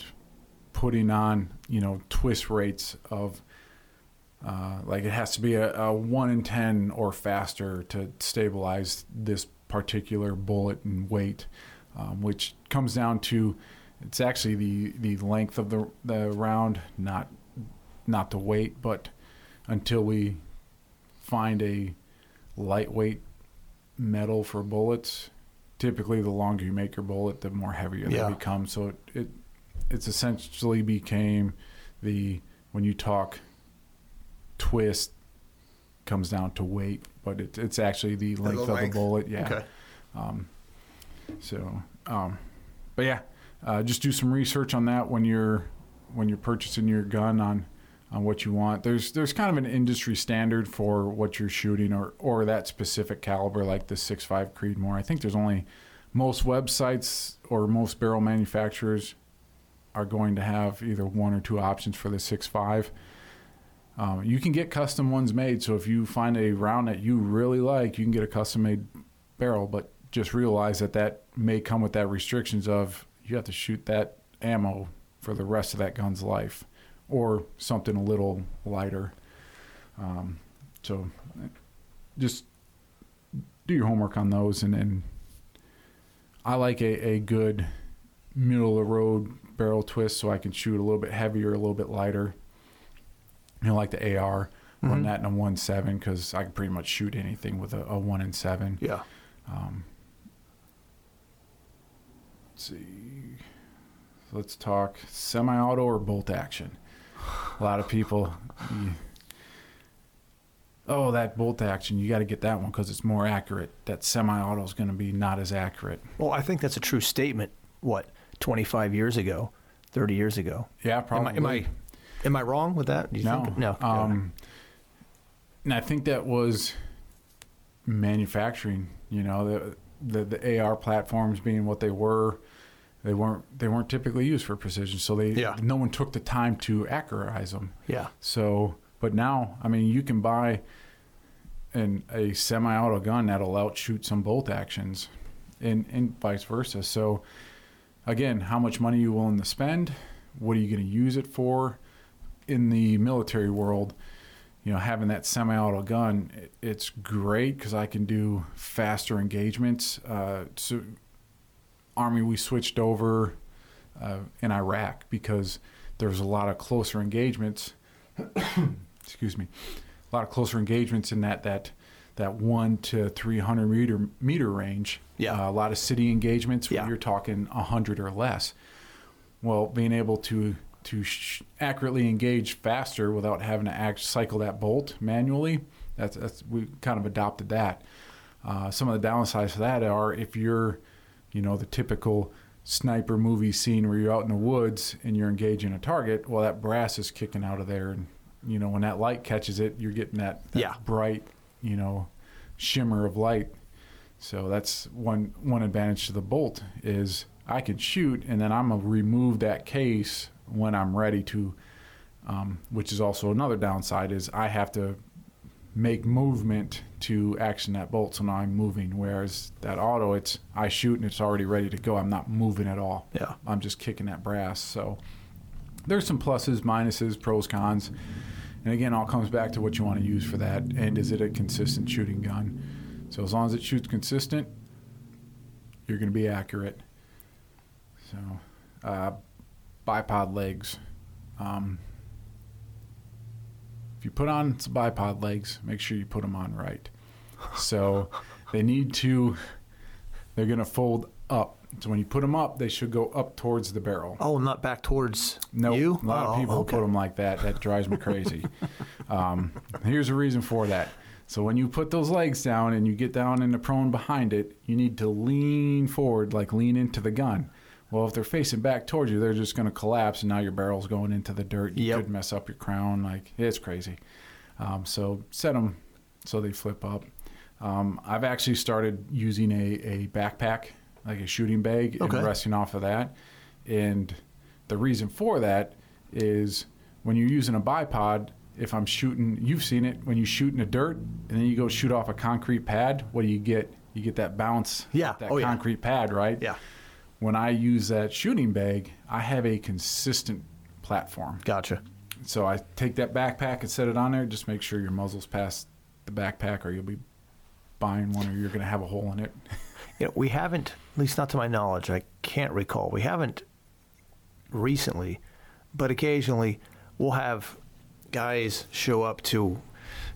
putting on you know twist rates of uh, like it has to be a, a one in ten or faster to stabilize this particular bullet and weight, um, which comes down to it's actually the the length of the the round, not not the weight, but until we find a lightweight metal for bullets, typically the longer you make your bullet, the more heavier Yeah. they become. So it, it it's essentially became the when you talk twist comes down to weight, but it, it's actually the length the of the bullet. Yeah. Okay. Um, so, um, but yeah, uh, just do some research on that when you're when you're purchasing your gun on on what you want. There's there's kind of an industry standard for what you're shooting or or that specific caliber, like the 6.5 Creedmoor. I think there's only most websites or most barrel manufacturers are going to have either one or two options for the 6.5. Um, you can get custom ones made. So if you find a round that you really like, you can get a custom made barrel. But just realize that that may come with that restrictions of you have to shoot that ammo for the rest of that gun's life, or something a little lighter. Um, so just do your homework on those, and, and I like a, a good middle of the road barrel twist so I can shoot a little bit heavier, a little bit lighter. You know, like the AR, run Mhm. that in a one seven because I can pretty much shoot anything with a, a one and seven. Yeah. Um, let's see. Let's talk semi-auto or bolt action. A lot of people. you- oh, that bolt action! You got to get that one because it's more accurate. That semi-auto is going to be not as accurate. Well, I think that's a true statement. What, 25 years ago, 30 years ago? Yeah, Am I, probably. am I, am I wrong with that? Do you no, think? No. Um, and I think that was manufacturing. You know, the, the the AR platforms being what they were, they weren't they weren't typically used for precision. So they Yeah. no one took the time to accuratize them. yeah. So, but now, I mean, you can buy an a semi-auto gun that'll outshoot some bolt actions, and and vice versa. So, again, how much money are you willing to spend? What are you going to use it for? In the military world, you know, having that semi-auto gun, it, it's great because I can do faster engagements. Uh, so, Army, we switched over uh, in Iraq because there was a lot of closer engagements [coughs] excuse me, a lot of closer engagements in that that that one to three hundred meter meter range. Yeah. Uh, a lot of city engagements where Yeah. you're talking hundred or less. Well, being able to to sh- accurately engage faster without having to act cycle that bolt manually, that's that's we kind of adopted that. Uh, some of the downsides to that are if you're, you know, the typical sniper movie scene where you're out in the woods and you're engaging a target, well, that brass is kicking out of there, and you know when that light catches it, you're getting that, that Yeah. bright, you know, shimmer of light. So that's one one advantage to the bolt is I can shoot, and then I'm gonna remove that case when I'm ready to. Um, which is also another downside is I have to make movement to action that bolt. So now I'm moving. Whereas that auto, it's I shoot and it's already ready to go. I'm not moving at all. Yeah. I'm just kicking that brass. So there's some pluses, minuses, pros, cons. And again, all comes back to what you want to use for that. And is it a consistent shooting gun? So as long as it shoots consistent, you're going to be accurate. So, uh, bipod legs. Um, if you put on some bipod legs, make sure you put them on right. So they need to, they're going to fold up. So when you put them up, they should go up towards the barrel. Oh, not back towards No, you? a lot Oh, of people okay. put them like that. That drives me crazy. [laughs] um, here's a reason for that. So when you put those legs down and you get down in the prone behind it, you need to lean forward, like lean into the gun. Well, if they're facing back towards you, they're just going to collapse, and now your barrel's going into the dirt. You Yep. could mess up your crown. Like it's crazy. Um, so set them so they flip up. Um, I've actually started using a, a backpack, like a shooting bag, Okay. and resting off of that. And the reason for that is when you're using a bipod, if I'm shooting, you've seen it, when you shoot in the dirt and then you go shoot off a concrete pad, what do you get? You get that bounce, Yeah. that Oh, yeah. concrete pad, right? Yeah, When I use that shooting bag, I have a consistent platform. gotcha. So I take that backpack and set it on there. Just make sure your muzzle's past the backpack, or you'll be buying one, or you're going to have a hole in it. [laughs] You know, we haven't, at least not to my knowledge, I can't recall, we haven't recently, but occasionally we'll have guys show up to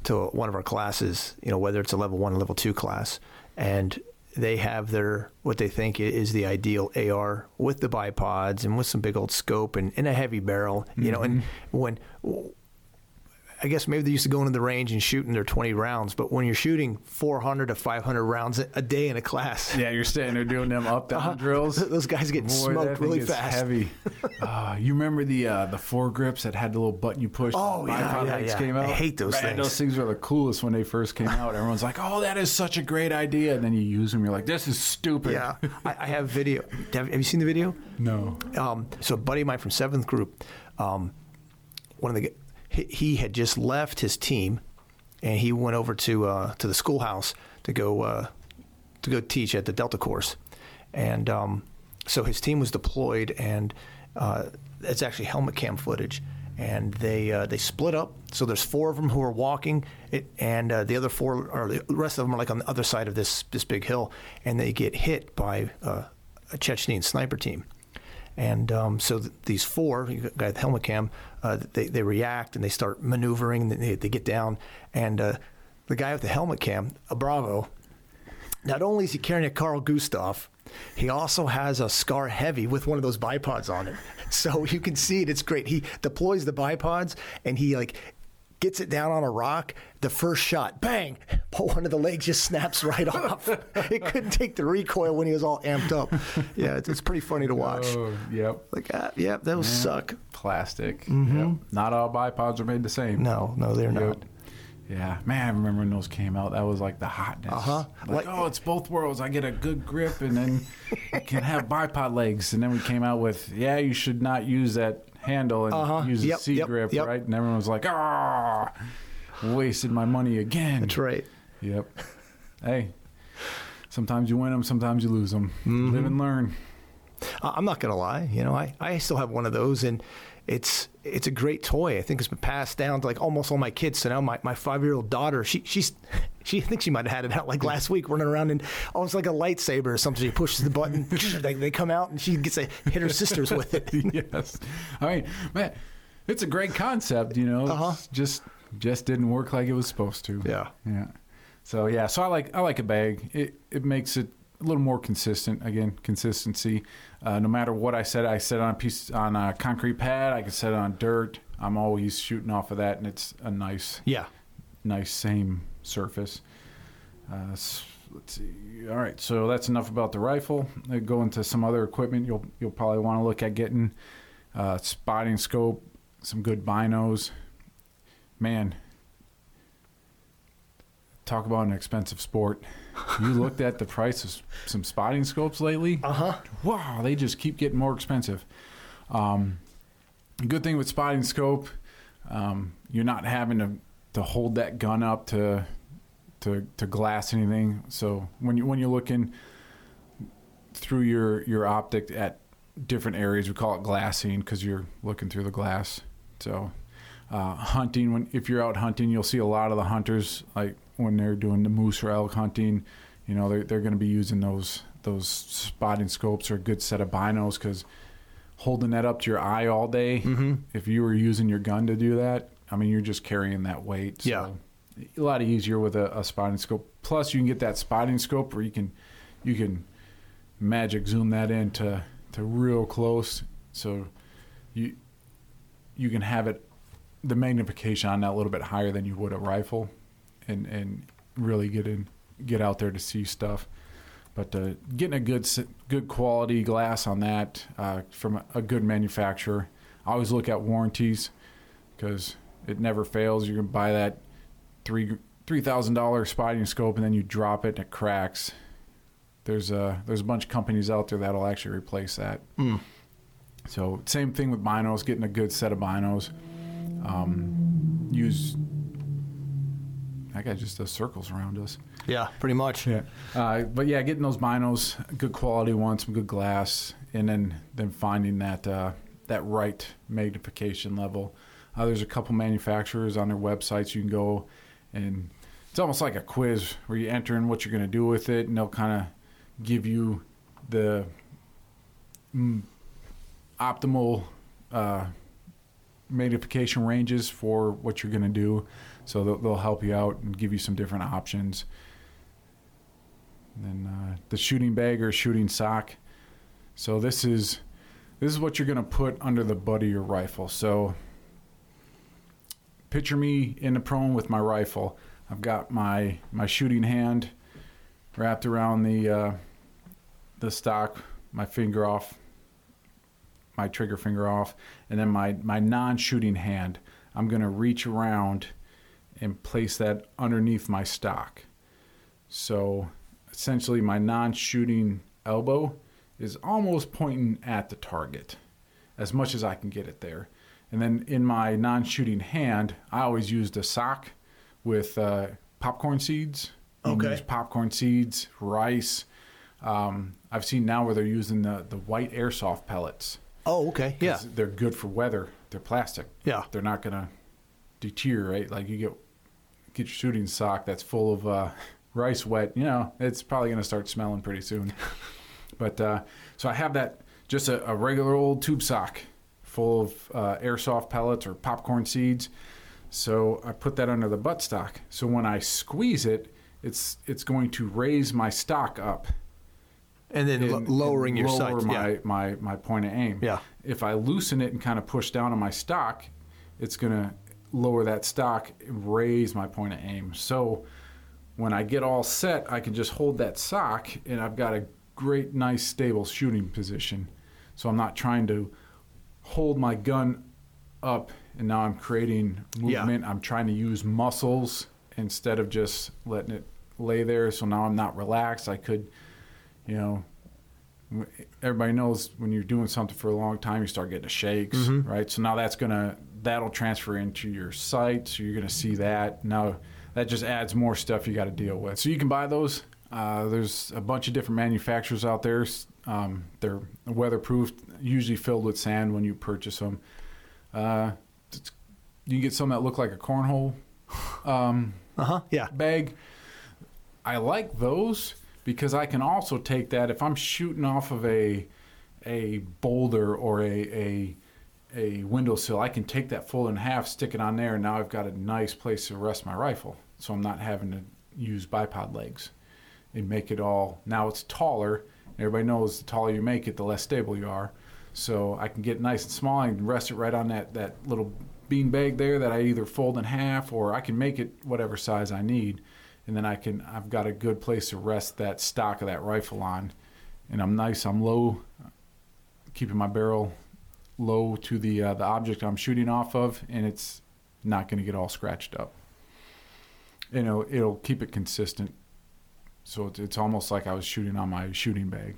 to one of our classes, you know, whether it's a level one or level two class, and they have their what they think is the ideal AR with the bipods and with some big old scope and, and a heavy barrel, you know, and mm-hmm. when I guess maybe they used to go into the range and shooting their 20 rounds, but when you're shooting 400 to 500 rounds a day in a class, Yeah, you're standing there doing them up down Uh-huh. drills. [laughs] those guys get Boy, smoked really fast. Heavy. [laughs] uh, you remember the uh, the fore grips that had the little button you push? Oh, yeah, yeah, yeah. Came I hate those Man, things. Those things were the coolest when they first came out. Everyone's like, "Oh, that is such a great idea," and then you use them. You're like, "This is stupid." Yeah, [laughs] I, I have video. Have, have you seen the video? No. Um, so a buddy of mine from seventh group, um, one of the he, had just left his team, and he went over to uh, to the schoolhouse to go uh, to go teach at the Delta course, and um, so his team was deployed, and uh, it's actually helmet cam footage. And they uh, they split up. So there's four of them who are walking, it, and uh, the other four, or the rest of them, are like on the other side of this this big hill, and they get hit by uh, a Chechnyan sniper team. And um, so th- these four, you got the helmet cam, uh, they, they react and they start maneuvering they, they get down. And uh, the guy with the helmet cam, a Bravo, not only is he carrying a Carl Gustav, he also has a Scar Heavy with one of those bipods on it. [laughs] So you can see it. It's great. He deploys the bipods and he like gets it down on a rock. The first shot, bang! But [laughs] one of the legs just snaps right [laughs] off. it couldn't take the recoil when he was all amped up. Yeah, it's, it's pretty funny to watch. Oh, yep. Like, ah, yeah, those suck. Plastic. Yep. Not all bipods are made the same. Mm-hmm. No, no, they're Yep. not. Yeah, man, I remember when those came out. That was like the hotness. Uh-huh. Like, Like- oh, it's both worlds. I get a good grip, and then I [laughs] can have bipod legs. And then we came out with, yeah, you should not use that handle and Uh-huh. use a Yep, C yep, grip, yep. right? And everyone was like, ah, wasted my money again. That's right. Yep. hey, sometimes you win them, sometimes you lose them. Mm-hmm. Live and learn. I'm not gonna lie. You know, I, I still have one of those, and it's it's a great toy. I think it's been passed down to like almost all my kids. So now my, my five year old daughter, she she's [laughs] she thinks she might have had it out like last week, running around and almost like a lightsaber or something. She pushes the button, [laughs] they, they come out, and she gets to hit her sisters with it. [laughs] yes. I mean, man, it's a great concept, you know. Uh-huh. Just just didn't work like it was supposed to. Yeah. Yeah. So yeah, so I like I like a bag. It it makes it a little more consistent. Again, consistency. Uh, no matter what I said, I set on a piece on a concrete pad. I can set it on dirt. I'm always shooting off of that, and it's a nice Yeah. nice same surface. Uh, let's see. All right, so that's enough about the rifle. I go into some other equipment. You'll you'll probably want to look at getting uh, spotting scope, some good binos. Man, talk about an expensive sport. You looked at the price of some spotting scopes lately. Uh huh. Wow, they just keep getting more expensive. Um, good thing with spotting scope, um, you're not having to to hold that gun up to to to glass anything. So when you when you're looking through your your optic at different areas, we call it glassing because you're looking through the glass. So uh, hunting when if you're out hunting, you'll see a lot of the hunters like when they're doing the moose or elk hunting. You know they're they're going to be using those those spotting scopes or a good set of binos because holding that up to your eye all day. Mm-hmm. If you were using your gun to do that, I mean, you're just carrying that weight. So Yeah. A lot easier with a, a spotting scope. Plus, you can get that spotting scope where you can, you can magic zoom that in to, to real close. So you, you can have it, the magnification on that a little bit higher than you would a rifle and, and really get in, get out there to see stuff. But uh, getting a good good quality glass on that uh, from a, a good manufacturer. I always look at warranties because it never fails. You can buy that three three thousand dollar spotting scope and then you drop it and it cracks. There's a there's a bunch of companies out there that'll actually replace that. Mm. So same thing with binos. Getting a good set of binos. Um, use. I got just the circles around us. Yeah, pretty much. Yeah. Uh, but yeah, getting those binos, good quality ones, some good glass, and then then finding that uh, that right magnification level. Uh, there's a couple manufacturers on their websites you can go, and it's almost like a quiz where you enter in what you're going to do with it, and they'll kind of give you the mm, optimal uh, magnification ranges for what you're going to do. So they'll, they'll help you out and give you some different options. And then uh, the shooting bag or shooting sock. So this is this is what you're going to put under the butt of your rifle. So picture me in the prone with my rifle. I've got my my shooting hand wrapped around the uh, the stock, my finger off, my trigger finger off, and then my my non-shooting hand. I'm going to reach around and place that underneath my stock. So essentially, my non shooting elbow is almost pointing at the target as much as I can get it there. And then in my non shooting hand, I always used a sock with uh, popcorn seeds. Okay. Popcorn seeds, rice. Um, I've seen now where they're using the, the white airsoft pellets. Oh, okay. Yeah. They're good for weather. They're plastic Yeah. they're not gonna deteriorate. Like you get get your shooting sock that's full of uh, [laughs] rice wet, you know, it's probably gonna start smelling pretty soon. [laughs] but uh, so I have that just a, a regular old tube sock full of uh, airsoft pellets or popcorn seeds. So I put that under the buttstock. So when I squeeze it, it's it's going to raise my stock up And then and- lowering and your lower sights. my, yeah. my my point of aim. Yeah. If I loosen it and kind of push down on my stock, it's gonna lower that stock and raise my point of aim. So when I get all set, I can just hold that sock and I've got a great, nice, stable shooting position. So I'm not trying to hold my gun up and now I'm creating Yeah. movement. I'm trying to use muscles instead of just letting it lay there. So now I'm not relaxed. I could, you know, everybody knows when you're doing something for a long time, you start getting the shakes, Mhm. right? So now that's gonna that'll transfer into your sight, so you're gonna see that. Now that just adds more stuff you got to deal with. So you can buy those. Uh, there's a bunch of different manufacturers out there. Um, they're weatherproof, usually filled with sand when you purchase them. Uh, you can get some that look like a cornhole um, Uh huh. Yeah. bag. I like those because I can also take that if I'm shooting off of a a boulder or a a a windowsill, I can take that full in half, stick it on there, and now I've got a nice place to rest my rifle. So I'm not having to use bipod legs and make it all. Now it's taller. Everybody knows the taller you make it, the less stable you are. So I can get nice and small and rest it right on that, that little bean bag there that I either fold in half or I can make it whatever size I need. And then I can I've got a good place to rest that stock of that rifle on. And I'm nice, I'm low, keeping my barrel low to the uh, the object I'm shooting off of, and it's not going to get all scratched up. You know, it'll keep it consistent. So it's, it's almost like I was shooting on my shooting bag.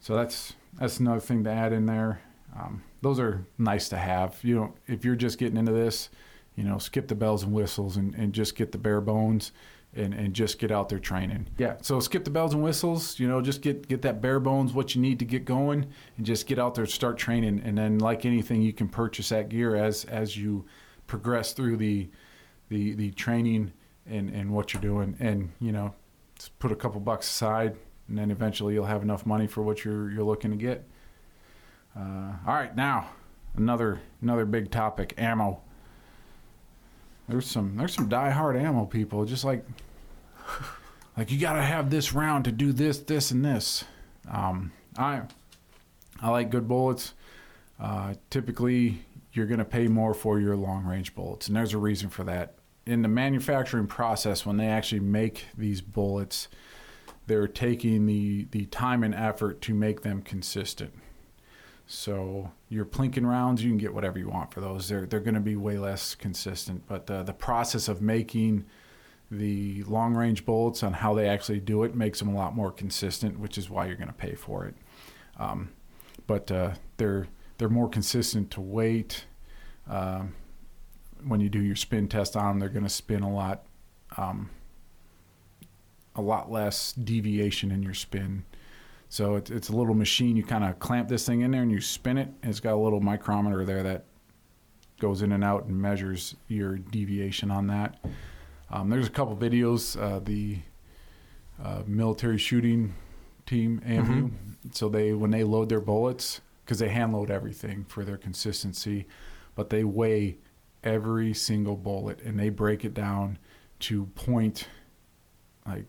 So that's that's another thing to add in there. Um, those are nice to have. You know, if you're just getting into this you know, skip the bells and whistles and, and just get the bare bones and, and just get out there training. Yeah. So skip the bells and whistles, you know, just get, get that bare bones, what you need to get going and just get out there, and start training. And then like anything, you can purchase that gear as, as you progress through the, the, the training and, and what you're doing. And, you know, just put a couple bucks aside and then eventually you'll have enough money for what you're, you're looking to get. Uh, all right. Now another, another big topic, ammo. There's some there's some die-hard ammo people, just like like you got to have this round to do this, this, and this. Um, I I like good bullets. Uh, typically, you're going to pay more for your long-range bullets, and there's a reason for that. In the manufacturing process, when they actually make these bullets, they're taking the the time and effort to make them consistent. So your plinking rounds, you can get whatever you want for those. They're they're going to be way less consistent. But uh, the process of making the long range bullets on how they actually do it makes them a lot more consistent, which is why you're going to pay for it. Um, but uh, they're they're more consistent to weight. Um, when you do your spin test on them, they're going to spin a lot, um, a lot less deviation in your spin so it's, it's a little machine. You kind of clamp this thing in there and you spin it. It's got a little micrometer there that goes in and out and measures your deviation on that. Um, there's a couple videos. Uh, the uh, military shooting team, AMU. Mm-hmm. So they when they load their bullets because they hand load everything for their consistency, but they weigh every single bullet and they break it down to point like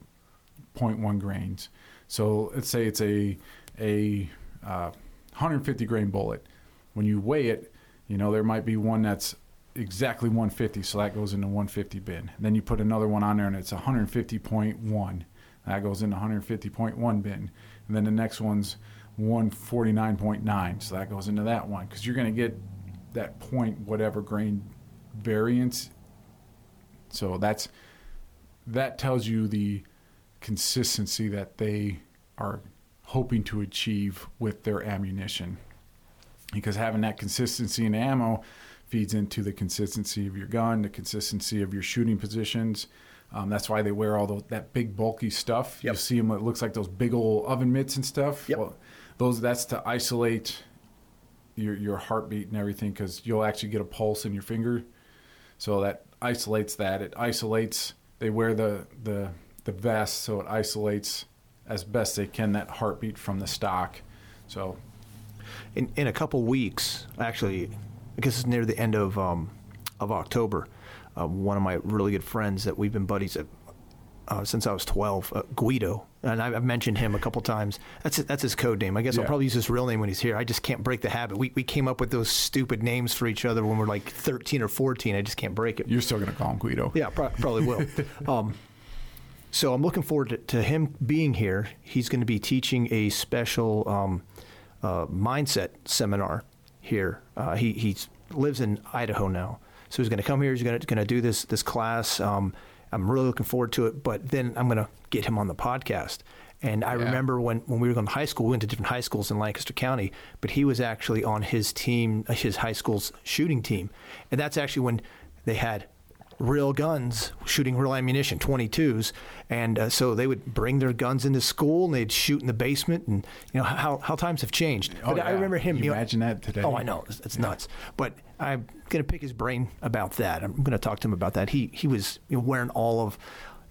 0.1 grains. So let's say it's a a uh, 150 grain bullet. When you weigh it, you know there might be one that's exactly 150, so that goes into 150 bin. And then you put another one on there, and it's 150.1. That goes into 150.1 bin. And then the next one's 149.9, so that goes into that one because you're going to get that point whatever grain variance. So that's that tells you the consistency that they are hoping to achieve with their ammunition. Because having that consistency in ammo feeds into the consistency of your gun, the consistency of your shooting positions. Um, that's why they wear all those, that big bulky stuff. Yep. You see them; it looks like those big old oven mitts and stuff. Yep. Well, those that's to isolate your your heartbeat and everything because you'll actually get a pulse in your finger. So that isolates that. It isolates. They wear the the the vest so it isolates as best they can that heartbeat from the stock. So, in in a couple weeks, actually, I guess it's near the end of um, of October. Uh, one of my really good friends that we've been buddies at, uh, since I was 12, uh, Guido, and I've mentioned him a couple times. That's that's his code name. I guess yeah. I'll probably use his real name when he's here. I just can't break the habit. We we came up with those stupid names for each other when we're like 13 or 14. I just can't break it. You're still gonna call him Guido? Yeah, pro- probably will. [laughs] um, so I'm looking forward to, to him being here. He's going to be teaching a special um, uh, mindset seminar here. Uh, he he lives in Idaho now, so he's going to come here. He's going to going to do this this class. Um, I'm really looking forward to it. But then I'm going to get him on the podcast. And I yeah. remember when, when we were going to high school, we went to different high schools in Lancaster County, but he was actually on his team, his high school's shooting team. And that's actually when they had real guns, shooting real ammunition, 22s, and uh, so they would bring their guns into school and they'd shoot in the basement, and you know how how times have changed. Oh, but yeah. I remember him. You, you imagine know, that today? Oh, I know it's, it's yeah. nuts. But I'm going to pick his brain about that. I'm going to talk to him about that. He he was you know, wearing all of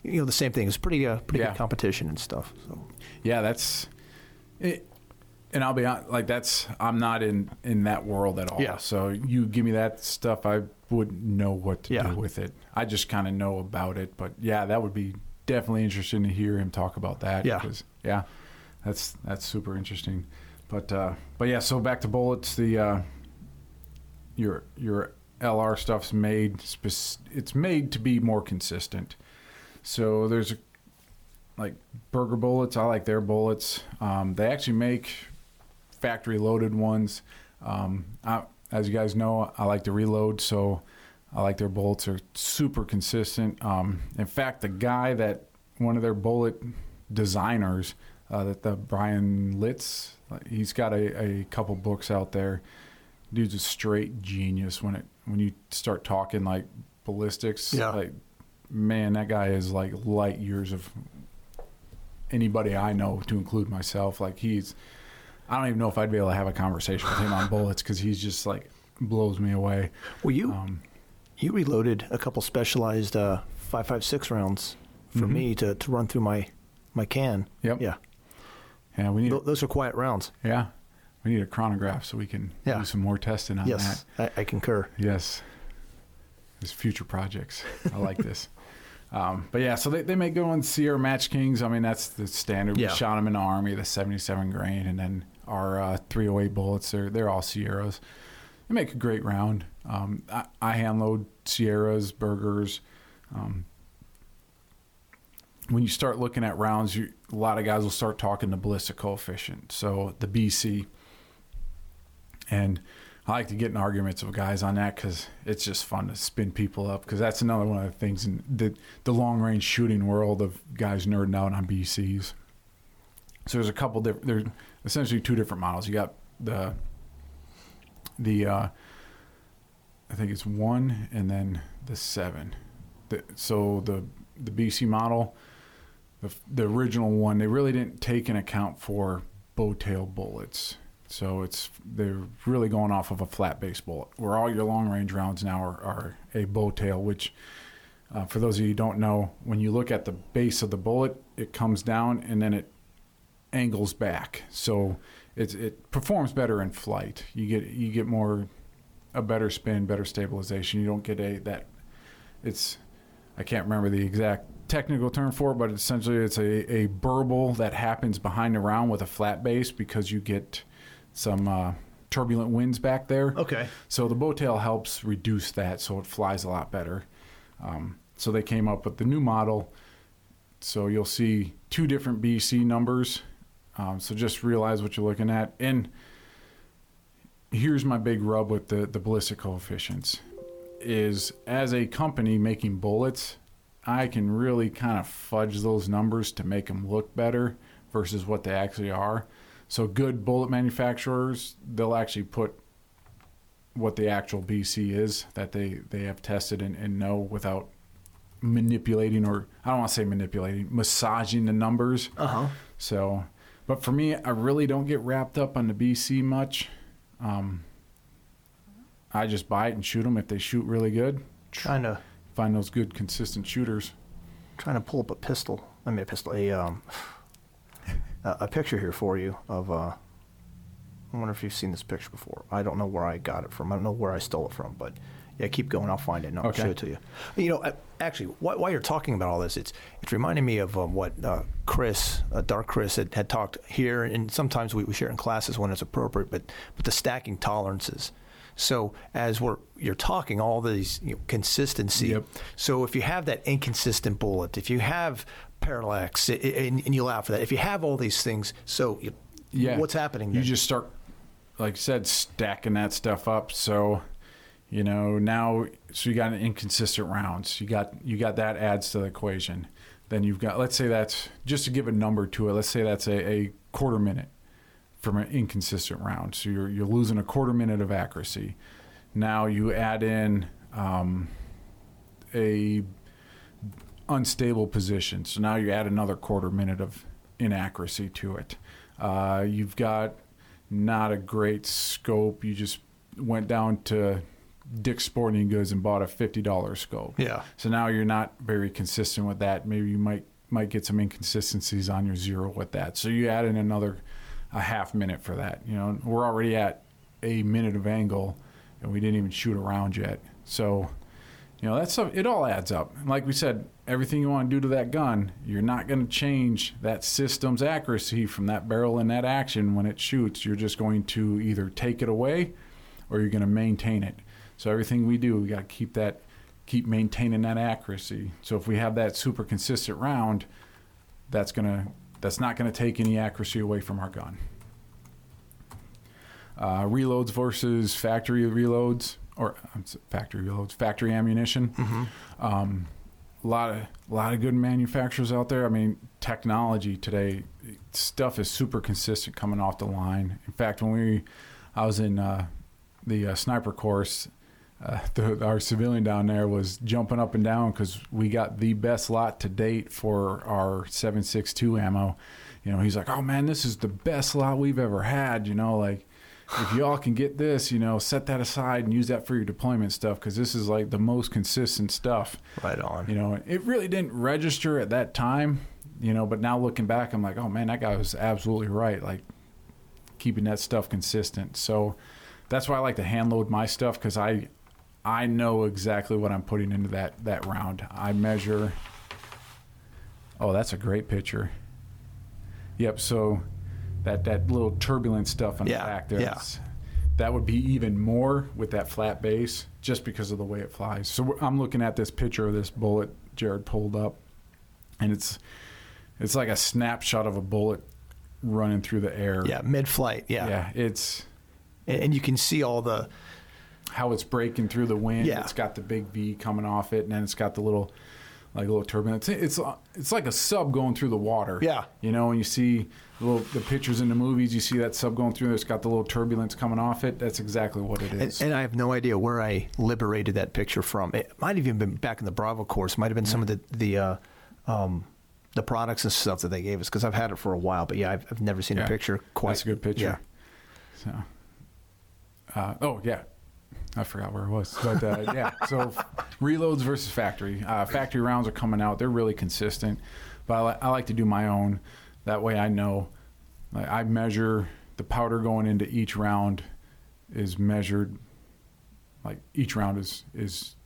you know the same thing. It was pretty uh, pretty yeah. good competition and stuff. So. Yeah, that's. It, and I'll be honest, like that's I'm not in in that world at all. Yeah. So you give me that stuff, I wouldn't know what to yeah. do with it. I just kind of know about it, but yeah, that would be definitely interesting to hear him talk about that. Yeah. Because, yeah, that's that's super interesting. But uh, but yeah, so back to bullets. The uh, your your LR stuff's made. It's made to be more consistent. So there's a, like Berger bullets. I like their bullets. Um, they actually make factory loaded ones. Um, I, as you guys know, I like to reload, so I like their bullets are super consistent. Um, in fact, the guy that one of their bullet designers, uh, that the Bryan Litz, he's got a, a couple books out there. Dude's a straight genius when it when you start talking like ballistics. Yeah. Like, man, that guy is like light years of anybody I know, to include myself. Like he's, I don't even know if I'd be able to have a conversation with him on bullets because he's just like blows me away. Well, you Um, you reloaded a couple specialized uh, five five six rounds for Mhm. me to, to run through my my can. Yep. Yeah. yeah, we need. Th- those are quiet rounds. Yeah, we need a chronograph so we can Yeah. do some more testing on yes, that. I, I concur. Yes. There's future projects. I like this. [laughs] Um, but yeah, so they, they make and Sierra Match Kings. I mean, that's the standard. Yeah. We shot them in the Army, the 77 grain, and then our uh, 308 bullets. They're, they're all Sierras. They make a great round. Um, I, I hand load Sierras, Bergers. Um, when you start looking at rounds, you, a lot of guys will start talking the ballistic coefficient. So the BC. And I like to get in arguments with guys on that because it's just fun to spin people up. Because that's another one of the things in the the long range shooting world of guys nerding out on BCs. So there's a couple different. There's essentially two different models. You got the the uh, I think it's one and then the seven. The, so the the BC model, the the original one, they really didn't take in account for boat tail bullets. So it's they're really going off of a flat base bullet, where all your long range rounds now are, are a boat tail. Which, uh, for those of you who don't know, when you look at the base of the bullet, it comes down and then it angles back. So it it performs better in flight. You get you get more a better spin, better stabilization. You don't get a that it's I can't remember the exact technical term for it, but essentially it's a, a burble that happens behind the round with a flat base because you get some uh, turbulent winds back there. Okay. So the boat tail helps reduce that, so it flies a lot better. Um, so they came up with the new model. So you'll see two different BC numbers. Um, so just realize what you're looking at. And here's my big rub with the, the ballistic coefficients is as a company making bullets, I can really kind of fudge those numbers to make them look better versus what they actually are. So good bullet manufacturers, they'll actually put what the actual BC is that they, they have tested and, and know without manipulating or I don't want to say manipulating, massaging the numbers. Uh huh. So, but for me, I really don't get wrapped up on the BC much. Um, I just buy it and shoot them if they shoot really good. Trying to Find those good, consistent shooters. trying to pull up a pistol. I mean a pistol. A um a, a picture here for you of uh. I wonder if you've seen this picture before. I don't know where I got it from. I don't know where I stole it from, but yeah, keep going. I'll find it and I'll show it to you. You know, actually, while you're talking about all this, it's it's reminding me of um, what uh, Chris, uh, Dark Chris, had, had talked here, and sometimes we, we share in classes when it's appropriate. But but the stacking tolerances. So as we're you're talking all these you know, consistency. Yep. So if you have that inconsistent bullet, if you have parallax, i- i- and, and you allow for that, if you have all these things, so you, Yeah. what's happening? You just start, like I said, stacking that stuff up. So, you know, now so you got an inconsistent rounds. You got you got that adds to the equation. Then you've got let's say that's just to give a number to it. Let's say that's a, a quarter minute from an inconsistent round. So you're you're losing a quarter minute of accuracy. Now you add in um, a unstable position. So now you add another quarter minute of inaccuracy to it. Uh, you've got not a great scope. You just went down to Dick's Sporting Goods and bought a fifty dollars scope. yeah. So now you're not very consistent with that. Maybe you might might get some inconsistencies on your zero with that. So you add in another a half minute for that. You know, we're already at a minute of angle, and we didn't even shoot around yet. So, you know, that's it. All adds up. And like we said, everything you want to do to that gun, you're not going to change that system's accuracy from that barrel in that action when it shoots. You're just going to either take it away, or you're going to maintain it. So everything we do, we got to keep that keep maintaining that accuracy. So if we have that super consistent round, that's gonna that's not gonna take any accuracy away from our gun. Uh, reloads versus factory reloads, or factory reloads, factory ammunition. Mm-hmm. Um, a lot of a lot of good manufacturers out there. I mean, technology today, stuff is super consistent coming off the line. In fact, when we, I was in uh, the uh, sniper course, uh, [laughs] the, our civilian down there was jumping up and down because we got the best lot to date for our 762 ammo. You know, he's like, "Oh man, this is the best lot we've ever had." You know, like if y'all can get this, you know, set that aside and use that for your deployment stuff because this is like the most consistent stuff. Right on. You know, it really didn't register at that time. You know, but now looking back, I'm like, oh man, that guy was absolutely right. Like keeping that stuff consistent. So that's why I like to hand load my stuff because I I know exactly what I'm putting into that that round. I measure. Oh, that's a great picture. Yep. So that that little turbulent stuff on Yeah, the back there. yeah. That would be even more with that flat base, just because of the way it flies. So I'm looking at this picture of this bullet Jared pulled up, and it's it's like a snapshot of a bullet running through the air. Yeah, mid-flight. Yeah. Yeah, it's and you can see all the how it's breaking through the wind. Yeah. It's got the big V coming off it, and then it's got the little, like a little turbulence. It's it's like a sub going through the water. Yeah. You know, when you see the, little, the pictures in the movies, you see that sub going through. It's got the little turbulence coming off it. That's exactly what it is. And, and I have no idea where I liberated that picture from. It might have even been back in the Bravo course. It might have been some of the the uh, um, the products and stuff that they gave us because I've had it for a while. But yeah, I've, I've never seen Yeah. a picture quite. That's a good picture. Yeah. So, uh, oh yeah, I forgot where it was, but uh, [laughs] yeah. So reloads versus factory. Uh, factory rounds are coming out. They're really consistent, but I, li- I like to do my own. That way, I know. Like, I measure the powder going into each round is measured. Like each round is is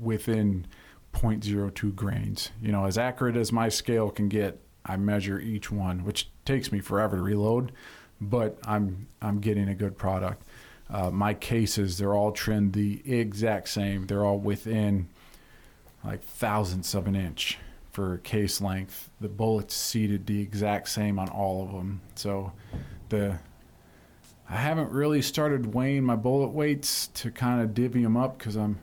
within 0.02 grains. You know, as accurate as my scale can get, I measure each one, which takes me forever to reload, but I'm I'm getting a good product. Uh, my cases, they're all trimmed the exact same. They're all within like thousandths of an inch for case length. The bullets seated the exact same on all of them. So the I haven't really started weighing my bullet weights to kind of divvy them up because I'm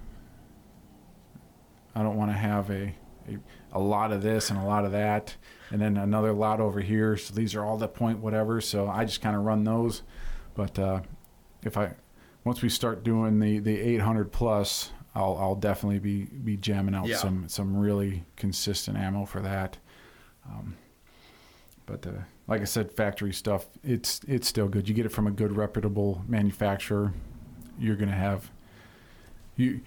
I don't want to have a, a a lot of this and a lot of that, and then another lot over here. So these are all the point whatever. So I just kind of run those. But uh, if I once we start doing the the 800 plus, I'll I'll definitely be be jamming out Yeah. some some really consistent ammo for that. Um, but uh, like I said, factory stuff it's it's still good. You get it from a good reputable manufacturer. You're gonna have you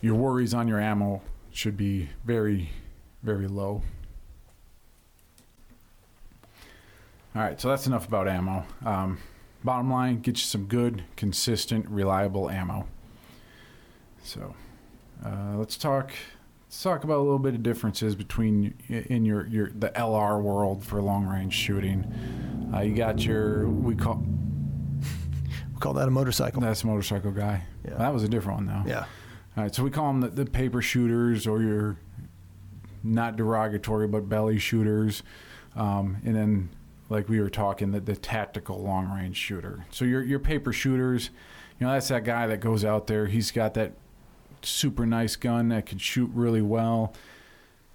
your worries on your ammo should be very very low. All right, so that's enough about ammo. Um, bottom line, get you some good, consistent, reliable ammo. So, uh, let's talk. Let's talk about a little bit of differences between in your your the LR world for long range shooting. Uh, you got your we call [laughs] We call that a motorcycle. that's a motorcycle guy. Yeah. That was a different one though. Yeah. All right, so we call them the, the paper shooters or your not derogatory but belly shooters, um, and then like we were talking the, the tactical long range shooter. So your your paper shooters, you know that's that guy that goes out there. He's got that super nice gun that can shoot really well.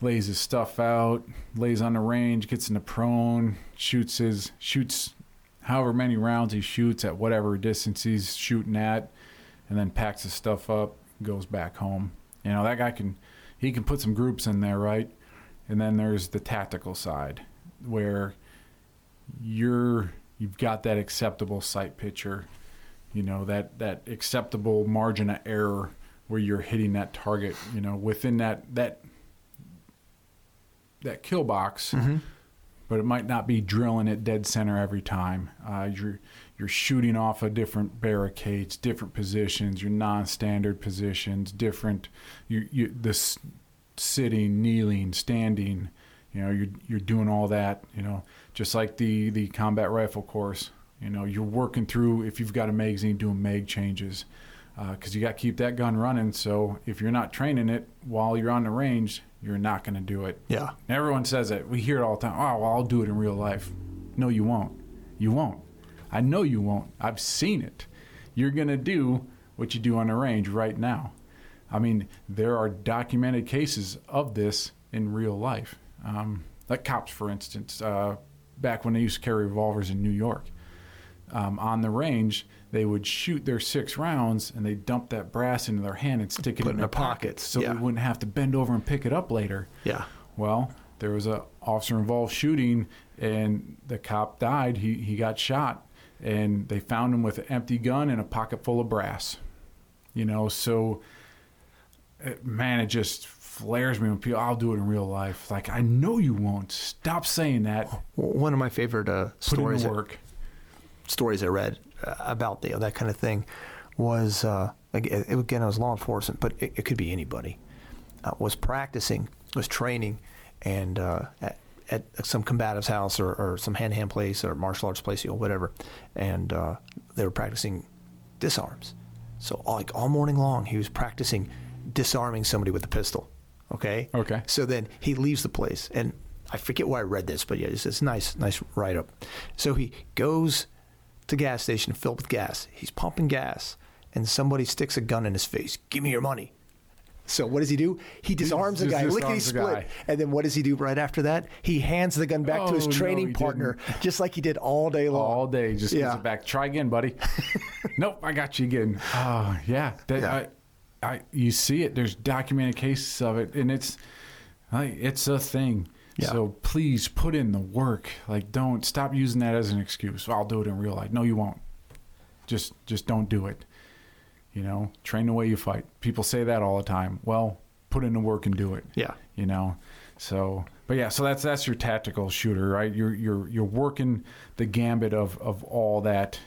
Lays his stuff out, lays on the range, gets in the prone, shoots his shoots however many rounds he shoots at whatever distance he's shooting at, and then packs his stuff up, goes back home. You know, that guy can he can put some groups in there, right? And then there's the tactical side where you're you've got that acceptable sight picture, you know, that that acceptable margin of error where you're hitting that target, you know, within that that that kill box but it might not be drilling it dead center every time. Uh, you're you're shooting off of different barricades, different positions, your non-standard positions, different you you this sitting, kneeling, standing. You know, you're you're doing all that. You know, just like the the combat rifle course. You know, you're working through if you've got a magazine, doing mag changes. Because you got to keep that gun running. So if you're not training it while you're on the range, you're not going to do it. Yeah. And everyone says it. We hear it all the time. Oh, well, I'll do it in real life. No, you won't. You won't. I know you won't. I've seen it. You're going to do what you do on the range right now. I mean, there are documented cases of this in real life. Um, like cops, for instance, uh, back when they used to carry revolvers in New York. um, on the range, they would shoot their six rounds and they dump that brass into their hand and stick it in in their pockets, pockets, so yeah. they wouldn't have to bend over and pick it up later. Yeah. Well, there was a officer involved shooting, and the cop died. He he got shot, and they found him with an empty gun and a pocket full of brass. You know, so uh, man, it just flares me when people. I'll do it in real life. Like I know you won't. Stop saying that. One of my favorite uh, stories work. stories I read uh, about the, that kind of thing was uh, again, it was law enforcement, but it, it could be anybody. Uh, was practicing, was training, and uh, at, at some combative's house or, or some hand to hand place or martial arts place, you know, whatever, and uh, they were practicing disarms. So like all morning long, he was practicing disarming somebody with a pistol. Okay. Okay. So then he leaves the place, and I forget where I read this, but yeah, it's, it's nice, nice write up. So he goes to gas station filled with gas. He's pumping gas, and somebody sticks a gun in his face. Give me your money. So what does he do? He disarms the just guy, lickety disarms the split, guy. and then what does he do right after that? He hands the gun back to his Oh, no, training he partner, just like he did all day long. all day. Just gives it back. Try again, buddy. [laughs] nope, I got you again. Oh yeah, that, Yeah. I, I, you see it. There's documented cases of it, and it's, like, it's a thing. Yeah. So please put in the work. Like, don't stop using that as an excuse. I'll do it in real life. No, you won't. Just, just don't do it. You know, train the way you fight. People say that all the time. Well, put in the work and do it Yeah. you know so but yeah so that's that's your tactical shooter right you're you're you're working the gambit of of all that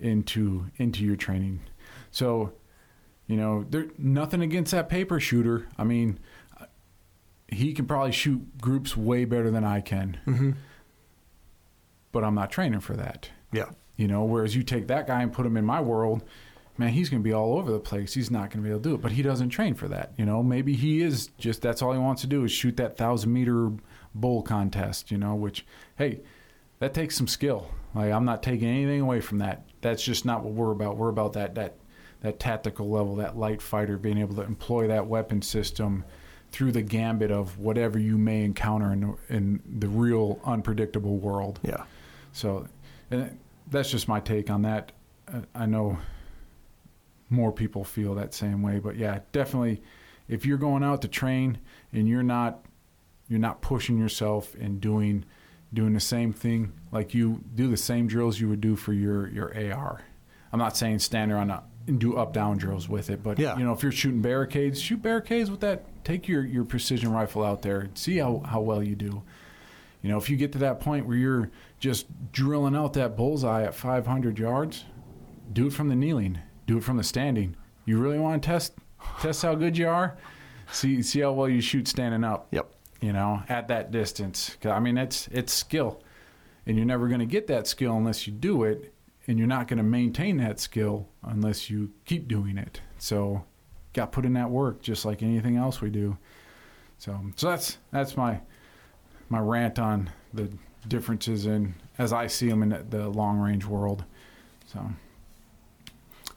into into your training so you know there nothing against that paper shooter. I mean he can probably shoot groups way better than i can. Mm-hmm. but i'm not training for that. Yeah. you know whereas you take that guy and put him in my world man he's going to be all over the place. He's not going to be able to do it. But he doesn't train for that. You know maybe he is just that's all he wants to do is shoot that thousand meter bull contest you know which hey that takes some skill. Like i'm not taking anything away from that. That's just not what we're about. We're about that that that tactical level that light fighter being able to employ that weapon system through the gambit of whatever you may encounter in the, in the real unpredictable world Yeah. so and that's just my take on that. Uh, I know more people feel that same way, but yeah, definitely if you're going out to train and you're not you're not pushing yourself and doing doing the same thing like you do the same drills you would do for your your AR. I'm not saying stand there on a, and do up down drills with it, but Yeah. you know if you're shooting barricades, shoot barricades with that. Take your your precision rifle out there, and see how how well you do. You know, if you get to that point where you're just drilling out that bullseye at 500 yards, do it from the kneeling, do it from the standing. You really want to test test how good you are? See see how well you shoot standing up. Yep. You know, at that distance. I mean, it's it's skill, and you're never going to get that skill unless you do it, and you're not going to maintain that skill unless you keep doing it. So, got put in that work, just like anything else we do. So, so that's that's my my rant on the differences in as I see them in the, the long range world. So,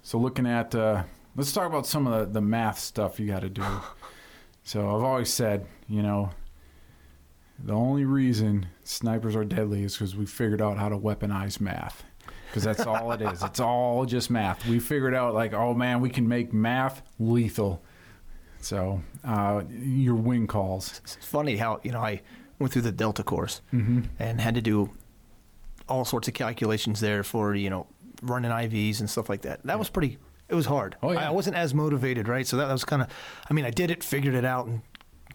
so looking at uh, let's talk about some of the, the math stuff you got to do. [sighs] So I've always said, you know, the only reason snipers are deadly is because we figured out how to weaponize math. Because that's all it is. It's all just math. We figured out like, oh man, we can make math lethal. So uh, your wind calls. It's funny how you know I went through the Delta course Mm-hmm. and had to do all sorts of calculations there for you know running IVs and stuff like that. That was pretty. It was hard. Oh, yeah. I, I wasn't as motivated, right? So that, that was kind of. I mean, I did it, figured it out, and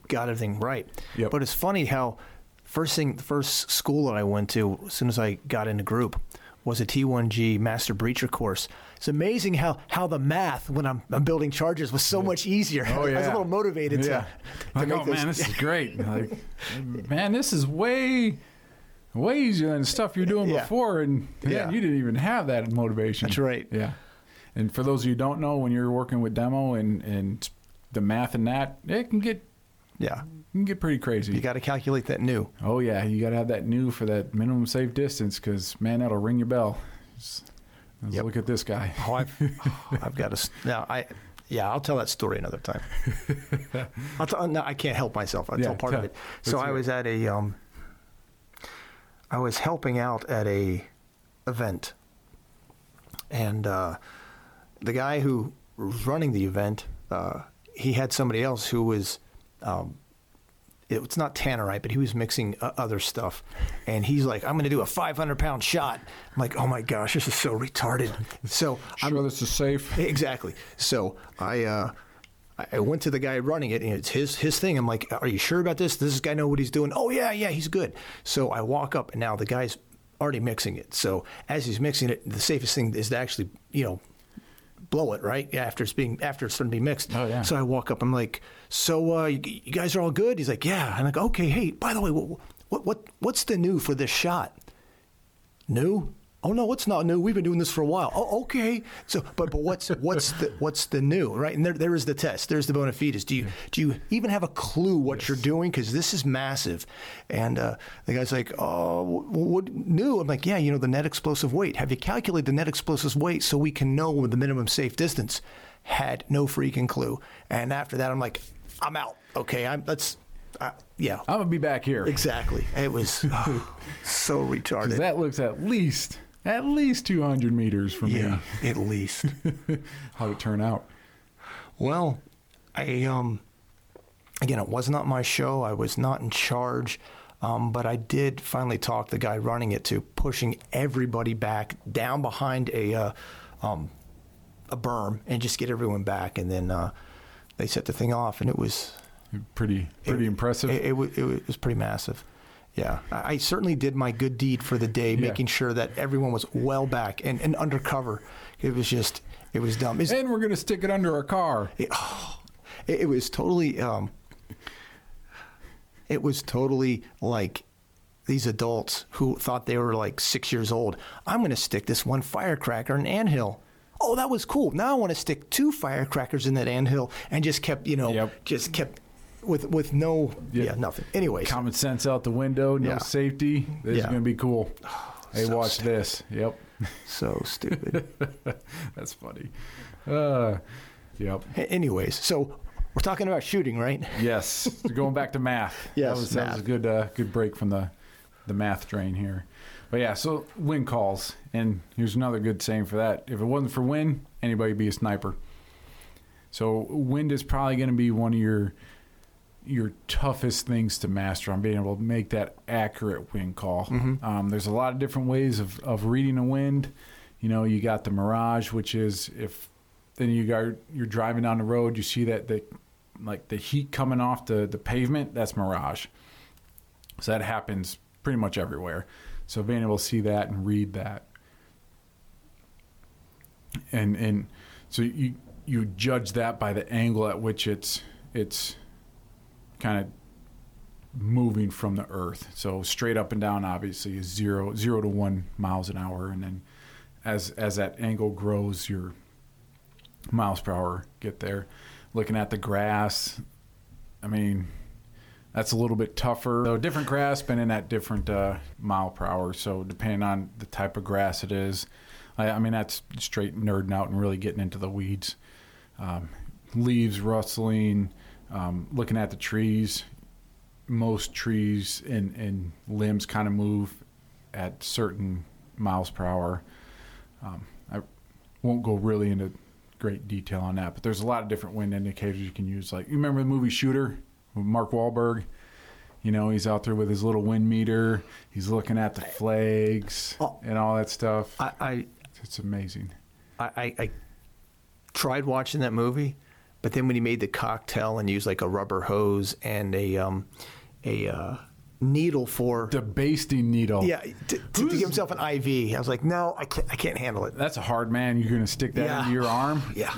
got everything right. Yep. But it's funny how first thing, the first school that I went to, as soon as I got into group, was a T1G Master Breacher course. It's amazing how, how the math when I'm, I'm building charges was so much easier. Oh, [laughs] I was a little motivated Yeah. to, to Like, make oh man, this is [laughs] great. Like, man, this is way, way easier than stuff you're doing Yeah. before, and man, Yeah. you didn't even have that motivation. That's right. Yeah. And for those of you who don't know, when you're working with demo and and the math and that, it can get yeah, can get pretty crazy. you got to calculate that new. oh yeah, you got to have that new for that minimum safe distance because man, that'll ring your bell. Just- Yep. Look at this guy. Oh, I've, [laughs] I've got to. Now, I, yeah, I'll tell that story another time. I'll tell, no, I can't help myself. I'll Yeah, tell part tell- of it. So I was at a, um, I was helping out at a event, and uh, the guy who was running the event, uh, he had somebody else who was. Um, it's not tannerite, but he was mixing uh, other stuff, and he's like, "I'm going to do a 500 pound shot." I'm like, "Oh my gosh, this is so retarded." [laughs] So I'm Sure, this is safe. [laughs] Exactly. So I uh, I went to the guy running it, and it's his his thing. I'm like, "Are you sure about this? Does this guy know what he's doing?" Oh yeah, yeah, he's good. So I walk up, and now the guy's already mixing it. So as he's mixing it, the safest thing is to actually, you know, blow it right after it's being after it's going to be mixed. Oh, yeah. So I walk up. I'm like, "So uh, you, you guys are all good?" He's like, "Yeah." I'm like, "Okay. Hey, by the way, what what, what what's the new for this shot?" New? Oh no, it's not new. We've been doing this for a while. Oh, okay. So, but but what's what's the what's the new, right? And there there is the test. There's the bona fides. Do you do you even have a clue what you're doing? Because this is massive. And uh, the guy's like, oh, what new? I'm like, yeah, you know the net explosive weight. Have you calculated the net explosive weight so we can know the minimum safe distance? Had no freaking clue. And after that, I'm like, I'm out. Okay, I'm let's. Uh, yeah, I'm gonna be back here. exactly. It was oh, [laughs] so retarded. that looks at least at least 200 meters from Yeah, me. [laughs] at least. How'd it turn out? well, I um again, it was not my show. I was not in charge. Um, but I did finally talk the guy running it to pushing everybody back down behind a uh, um, a berm and just get everyone back. And then uh, they set the thing off, and it was Pretty pretty it- impressive. It, it, wa- it was pretty massive. Yeah, I certainly did my good deed for the day, Yeah. making sure that everyone was well back and, and undercover. It was just, it was dumb. It's- and we're gonna stick it under our car. it, oh, it, it was totally um, it was totally like these adults who thought they were like six years old i'm going to stick this one firecracker in an anthill oh that was cool now i want to stick two firecrackers in that anthill and just kept you know Yep. just kept with with no yeah, Yeah. nothing anyways Common sense out the window. No Yeah. safety. This is gonna be cool. [sighs] Hey, so watch stupid. this. Yep, so stupid [laughs] that's funny. Uh, yep. anyways so we're talking about shooting right Yes. [laughs] Going back to math. Yes, that was, that was a good uh, good break from the the math drain here. But yeah, so wind calls, and here's another good saying for that: if it wasn't for wind, anybody'd be a sniper. So wind is probably going to be one of your your toughest things to master on being able to make that accurate wind call. Um, there's a lot of different ways of, of reading a wind. You know, you got the mirage, which is if then you got you're driving down the road, you see that the like the heat coming off the the pavement. That's mirage. So that happens pretty much everywhere. So being able to see that and read that, and and so you you judge that by the angle at which it's it's kind of moving from the earth. So straight up and down obviously is zero zero to one miles an hour, and then as as that angle grows, your miles per hour get there. Looking at the grass, I mean, that's a little bit tougher. So different grass been in at different uh, mile per hour. So depending on the type of grass it is, I, I mean that's straight nerding out and really getting into the weeds. Um, leaves rustling, um, looking at the trees. Most trees and, and limbs kind of move at certain miles per hour. Um, I won't go really into great detail on that, but there's a lot of different wind indicators you can use. Like you remember the movie Shooter with Mark Wahlberg? You know, he's out there with his little wind meter. He's looking at the flags Oh. and all that stuff. I, I It's amazing. I, I, I tried watching that movie, but then when he made the cocktail and used like a rubber hose and a um, a uh, needle for The basting needle. yeah to, to, give himself an IV, I was like, no, I can't, I can't handle it. That's a hard man. You're going to stick that Yeah. into your arm? [laughs] Yeah,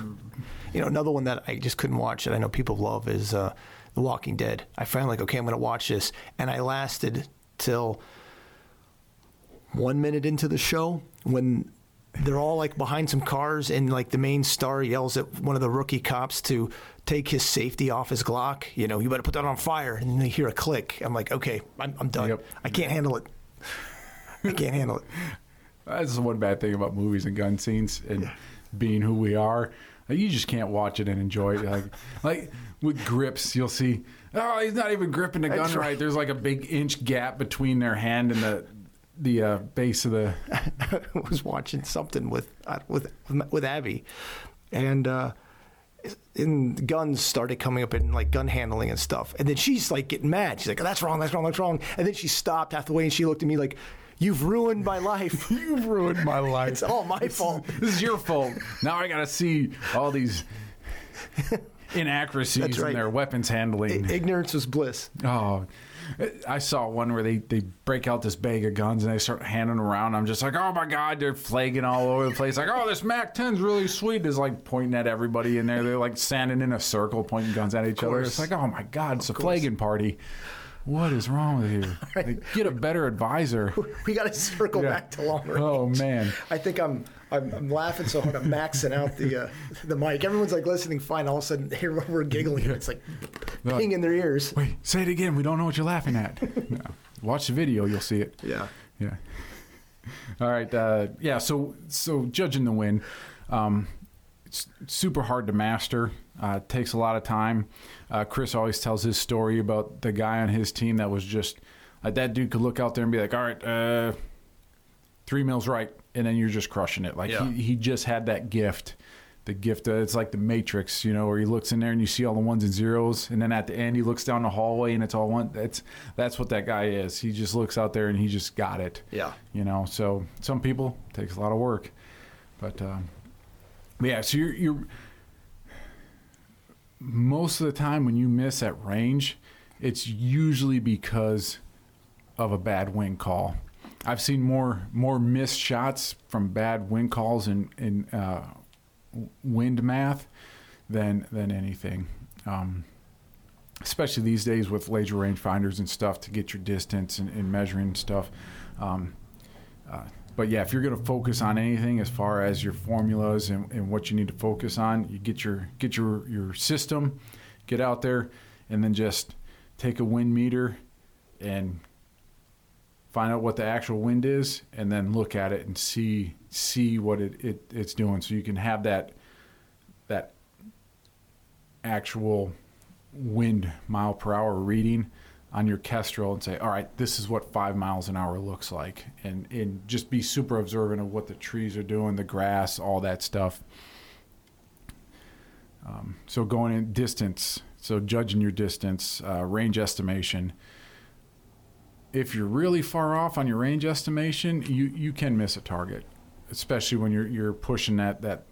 you know, another one that I just couldn't watch that I know people love is uh, The Walking Dead. I finally like, okay, I'm going to watch this, and I lasted till one minute into the show when they're all like behind some cars and like the main star yells at one of the rookie cops to take his safety off his Glock. You know, you better put that on fire. And then they hear a click. I'm like, okay, I'm, I'm done. Yep. I can't handle it. I can't handle it. [laughs] That's the one bad thing about movies and gun scenes and being who we are. Like, You just can't watch it and enjoy it. Like, like with grips, you'll see. Oh, he's not even gripping the gun right. right. There's like a big inch gap between their hand and the the uh, base of the. I [laughs] was watching something with uh, with with Abby, and uh, and guns started coming up in like gun handling and stuff, and then she's like getting mad. She's like, oh, "That's wrong. That's wrong. That's wrong." And then she stopped halfway and she looked at me like. You've ruined my life. [laughs] You've ruined my life. It's all my fault. This is your fault. Now I got to see all these [laughs] inaccuracies right. in their weapons handling. Ignorance was bliss. Oh, I saw one where they, they break out this bag of guns and they start handing around. I'm just like, oh my god, they're flagging all over the place. Like, oh, this Mac 10's really sweet. Is like pointing at everybody in there. They're like standing in a circle, pointing guns at each other. It's like, oh my god, it's a flagging party. What is wrong with you? [laughs] Like, get a better advisor. [laughs] We got to circle Yeah. back to long range. Oh man. I think I'm, I'm I'm laughing so hard I'm maxing out the uh, the mic. Everyone's like listening fine. All of a sudden, here we're giggling. It's like No. ping in their ears. Wait, say it again. We don't know what you're laughing at. [laughs] No. Watch the video, you'll see it. Yeah. Yeah. All right. Uh, yeah. So so judging the win, um, it's super hard to master. Uh, it takes a lot of time. Uh, Chris always tells his story about the guy on his team that was just like that dude could look out there and be like, "All right, uh, three mils right," and then you're just crushing it. Like Yeah. he he just had that gift. The gift, uh, it's like the Matrix, you know, where he looks in there and you see all the ones and zeros, and then at the end he looks down the hallway and it's all one. That's that's what that guy is. He just looks out there and he just got it Yeah. you know so some people it takes a lot of work but um, yeah so you're, you're most of the time when you miss at range it's usually because of a bad wind call. I've seen more more missed shots from bad wind calls in in uh, wind math than than anything. Um, especially these days with laser rangefinders and stuff to get your distance and, and measuring stuff. Um, uh, but yeah, if you're going to focus on anything as far as your formulas and, and what you need to focus on, you get your get your your system, get out there, and then just take a wind meter and find out what the actual wind is, and then look at it and see see what it, it it's doing, so you can have that that actual wind mile per hour reading on your Kestrel and say, all right, this is what five miles an hour looks like, and and just be super observant of what the trees are doing, the grass, all that stuff. Um, so going in distance, so judging your distance, uh, range estimation. If you're really far off on your range estimation, you you can miss a target, especially when you're you're pushing that that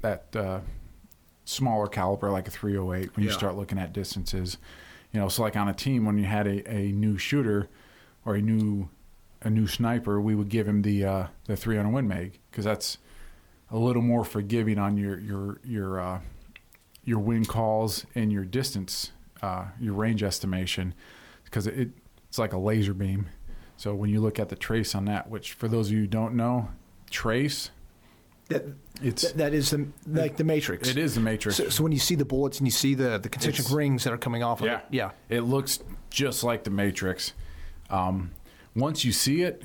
that uh, smaller caliber like a 308 when you start looking at distances you know so like on a team when you had a, a new shooter or a new a new sniper we would give him the uh, the 300 win mag because that's a little more forgiving on your your your uh, your win calls and your distance uh, your range estimation because it it's like a laser beam. So when you look at the trace on that which for those of you who don't know trace That, it's that, is the like the Matrix. it is the matrix So, so when you see the bullets and you see the the concentric It's- rings that are coming off of it, yeah, It looks just like the Matrix. Um, once you see it,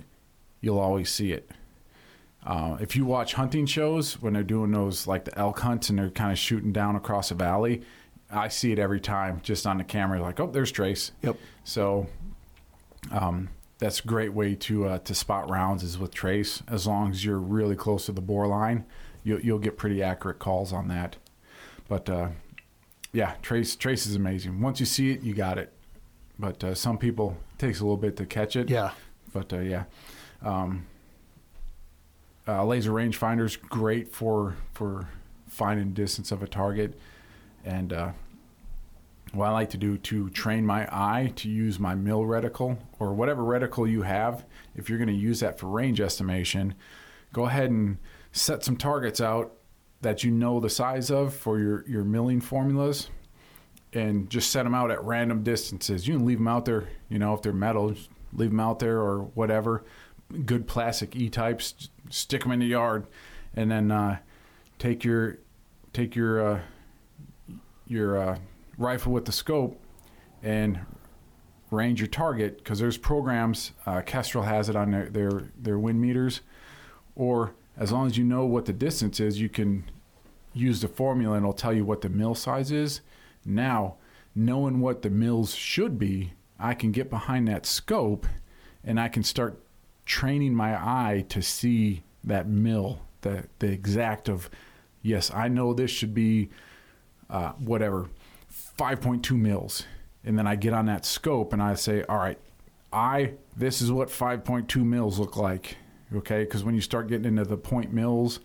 you'll always see it. Uh, if you watch hunting shows when they're doing those like the elk hunts and they're kind of shooting down across a valley, I see it every time just on the camera. Like, oh, there's trace. Yep. So um, that's a great way to uh, to spot rounds is with trace. As long as you're really close to the bore line, you'll, you'll get pretty accurate calls on that. But uh, yeah, trace trace is amazing. Once you see it, you got it. But uh, some people it takes a little bit to catch it. yeah, But uh, yeah, um, uh, laser rangefinder's great for for finding distance of a target, and uh, what I like to do to train my eye to use my mill reticle or whatever reticle you have. If you're going to use that for range estimation, go ahead and set some targets out that you know the size of for your your milling formulas and just set them out at random distances. You can leave them out there, you know, if they're metal, leave them out there or whatever. Good plastic E types, stick them in the yard, and then uh, take your take your uh, your uh, rifle with the scope and range your target because there's programs. Uh, Kestrel has it on their, their their wind meters, or as long as you know what the distance is, you can use the formula and it'll tell you what the mill size is. Now, knowing what the mills should be, I can get behind that scope and I can start training my eye to see that mill, the the exact of, yes, I know this should be, uh, whatever, five point two mils, and then I get on that scope and I say, all right, I this is what five point two mils look like, okay? Because when you start getting into the point mils,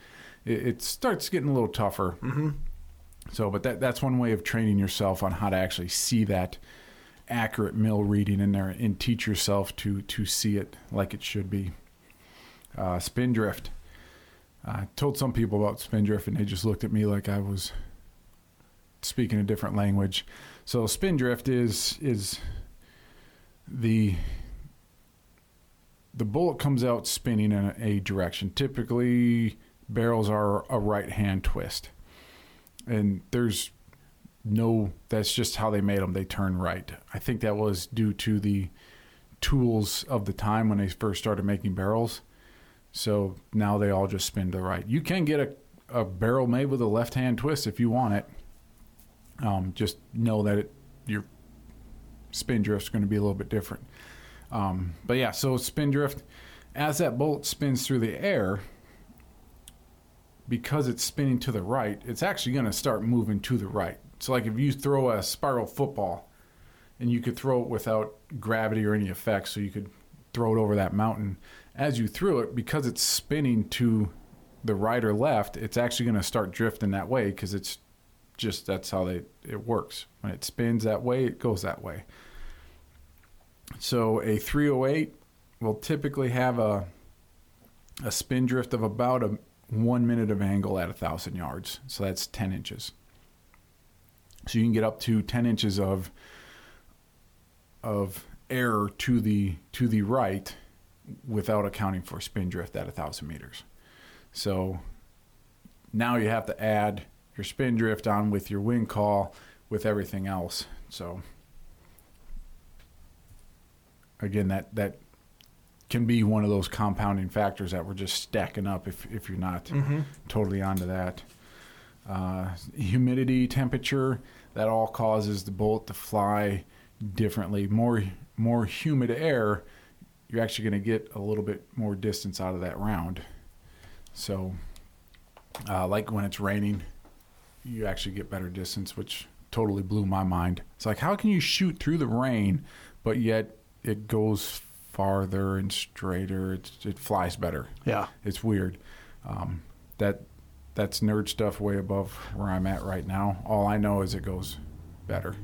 it, it starts getting a little tougher. Mm-hmm. So, but that that's one way of training yourself on how to actually see that accurate mill reading in there and teach yourself to to see it like it should be. Uh, spindrift. I told some people about spindrift and they just looked at me like I was speaking a different language. So spindrift is is the the bullet comes out spinning in a, direction. Typically, barrels are a right hand twist, and there's no. That's just how they made them. They turn right. I think that was due to the tools of the time when they first started making barrels. So now they all just spin to the right. You can get a, a barrel made with a left hand twist if you want it. Um, just know that it, your spin drift's going to be a little bit different. Um, but yeah, so spin drift, as that bolt spins through the air, because it's spinning to the right, it's actually going to start moving to the right. So, like if you throw a spiral football, and you could throw it without gravity or any effects, so you could throw it over that mountain. As you threw it, because it's spinning to the right or left, it's actually going to start drifting that way because it's just that's how they it works. When it spins that way, it goes that way. So a 308 will typically have a a spin drift of about a one minute of angle at a thousand yards. So that's 10 inches. So you can get up to 10 inches of of error to the to the right without accounting for spin drift at a thousand meters. So now you have to add your spin drift on with your wind call with everything else. So again, that that can be one of those compounding factors that we're just stacking up if if you're not Mm-hmm. totally onto that. Uh, humidity, temperature, that all causes the bullet to fly differently. More more humid air, you're actually going to get a little bit more distance out of that round. So, uh, like when it's raining, you actually get better distance, which totally blew my mind. It's like, how can you shoot through the rain, but yet it goes farther and straighter? It, it flies better. Yeah. It's weird. Um, that that's nerd stuff way above where I'm at right now. All I know is it goes better.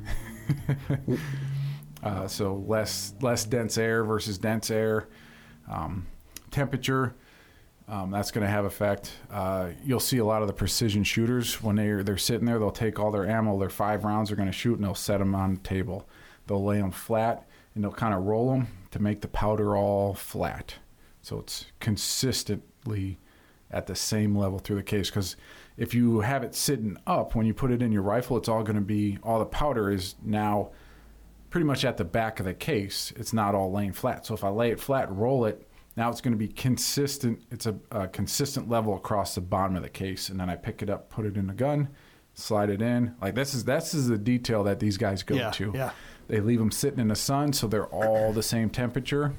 [laughs] uh, so less less dense air versus dense air. Um, temperature. Um, that's going to have effect. Uh, you'll see a lot of the precision shooters when they're they're sitting there. They'll take all their ammo, their five rounds they're going to shoot, and they'll set them on the table. They'll lay them flat and they'll kind of roll them to make the powder all flat, so it's consistently at the same level through the case. Because if you have it sitting up when you put it in your rifle, it's all going to be all the powder is now pretty much at the back of the case. It's not all laying flat. So if I lay it flat, roll it, now it's going to be consistent. It's a, a consistent level across the bottom of the case, and then I pick it up, put it in the gun, slide it in. Like this is this is the detail that these guys go yeah. to. Yeah. They leave them sitting in the sun so they're all the same temperature.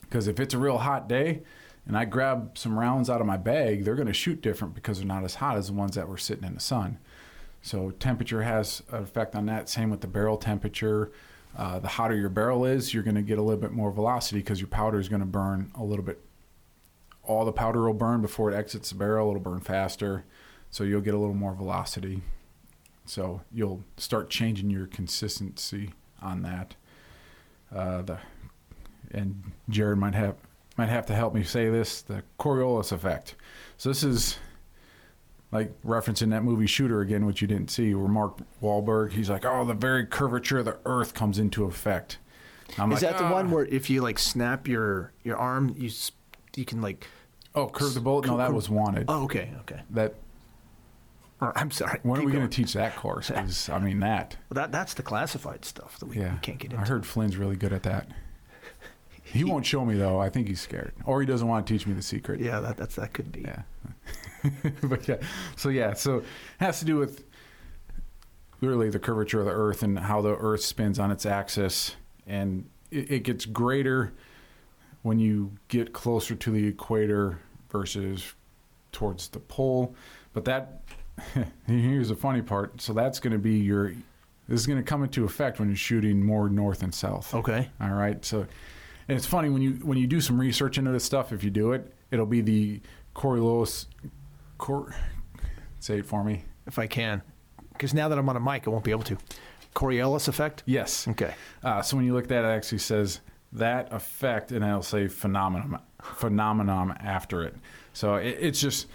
Because if it's a real hot day and I grab some rounds out of my bag, they're going to shoot different because they're not as hot as the ones that were sitting in the sun. So temperature has an effect on that. Same with the barrel temperature. Uh, the hotter your barrel is, you're going to get a little bit more velocity because your powder is going to burn a little bit. All the powder will burn before it exits the barrel. It'll burn faster, so you'll get a little more velocity. So you'll start changing your consistency on that. Uh, the and Jared might have might have to help me say this: the Coriolis effect. So this is like referencing that movie Shooter again, which you didn't see, where Mark Wahlberg, he's like, "Oh, the very curvature of the Earth comes into effect." I'm Is like, that the "Ah." one where if you like snap your your arm, you s- you can like? Oh, curve the bullet. No, that was wanted. Oh, okay, okay. That Or, I'm sorry. when are keep we going to teach that course? [laughs] 'Cause, I mean that. Well, that that's the classified stuff that we, Yeah, we can't get into. I heard Flynn's really good at that. [laughs] He won't show me though. I think he's scared, or he doesn't want to teach me the secret. Yeah, that that's that could be. Yeah. [laughs] [laughs] but yeah. So yeah. So it has to do with literally the curvature of the Earth and how the Earth spins on its axis, and it, it gets greater when you get closer to the equator versus towards the pole. But that [laughs] here's the funny part. So that's going to be your this is going to come into effect when you're shooting more north and south. Okay. All right. So and it's funny when you when you do some research into this stuff. If you do it, it'll be the Coriolis. Cor, say it for me. If I can, because now that I'm on a mic, I won't be able to. Coriolis effect. Yes. Okay. Uh, so when you look at that, it actually says that effect, and it'll say phenomenon phenomenon after it. So it, it's just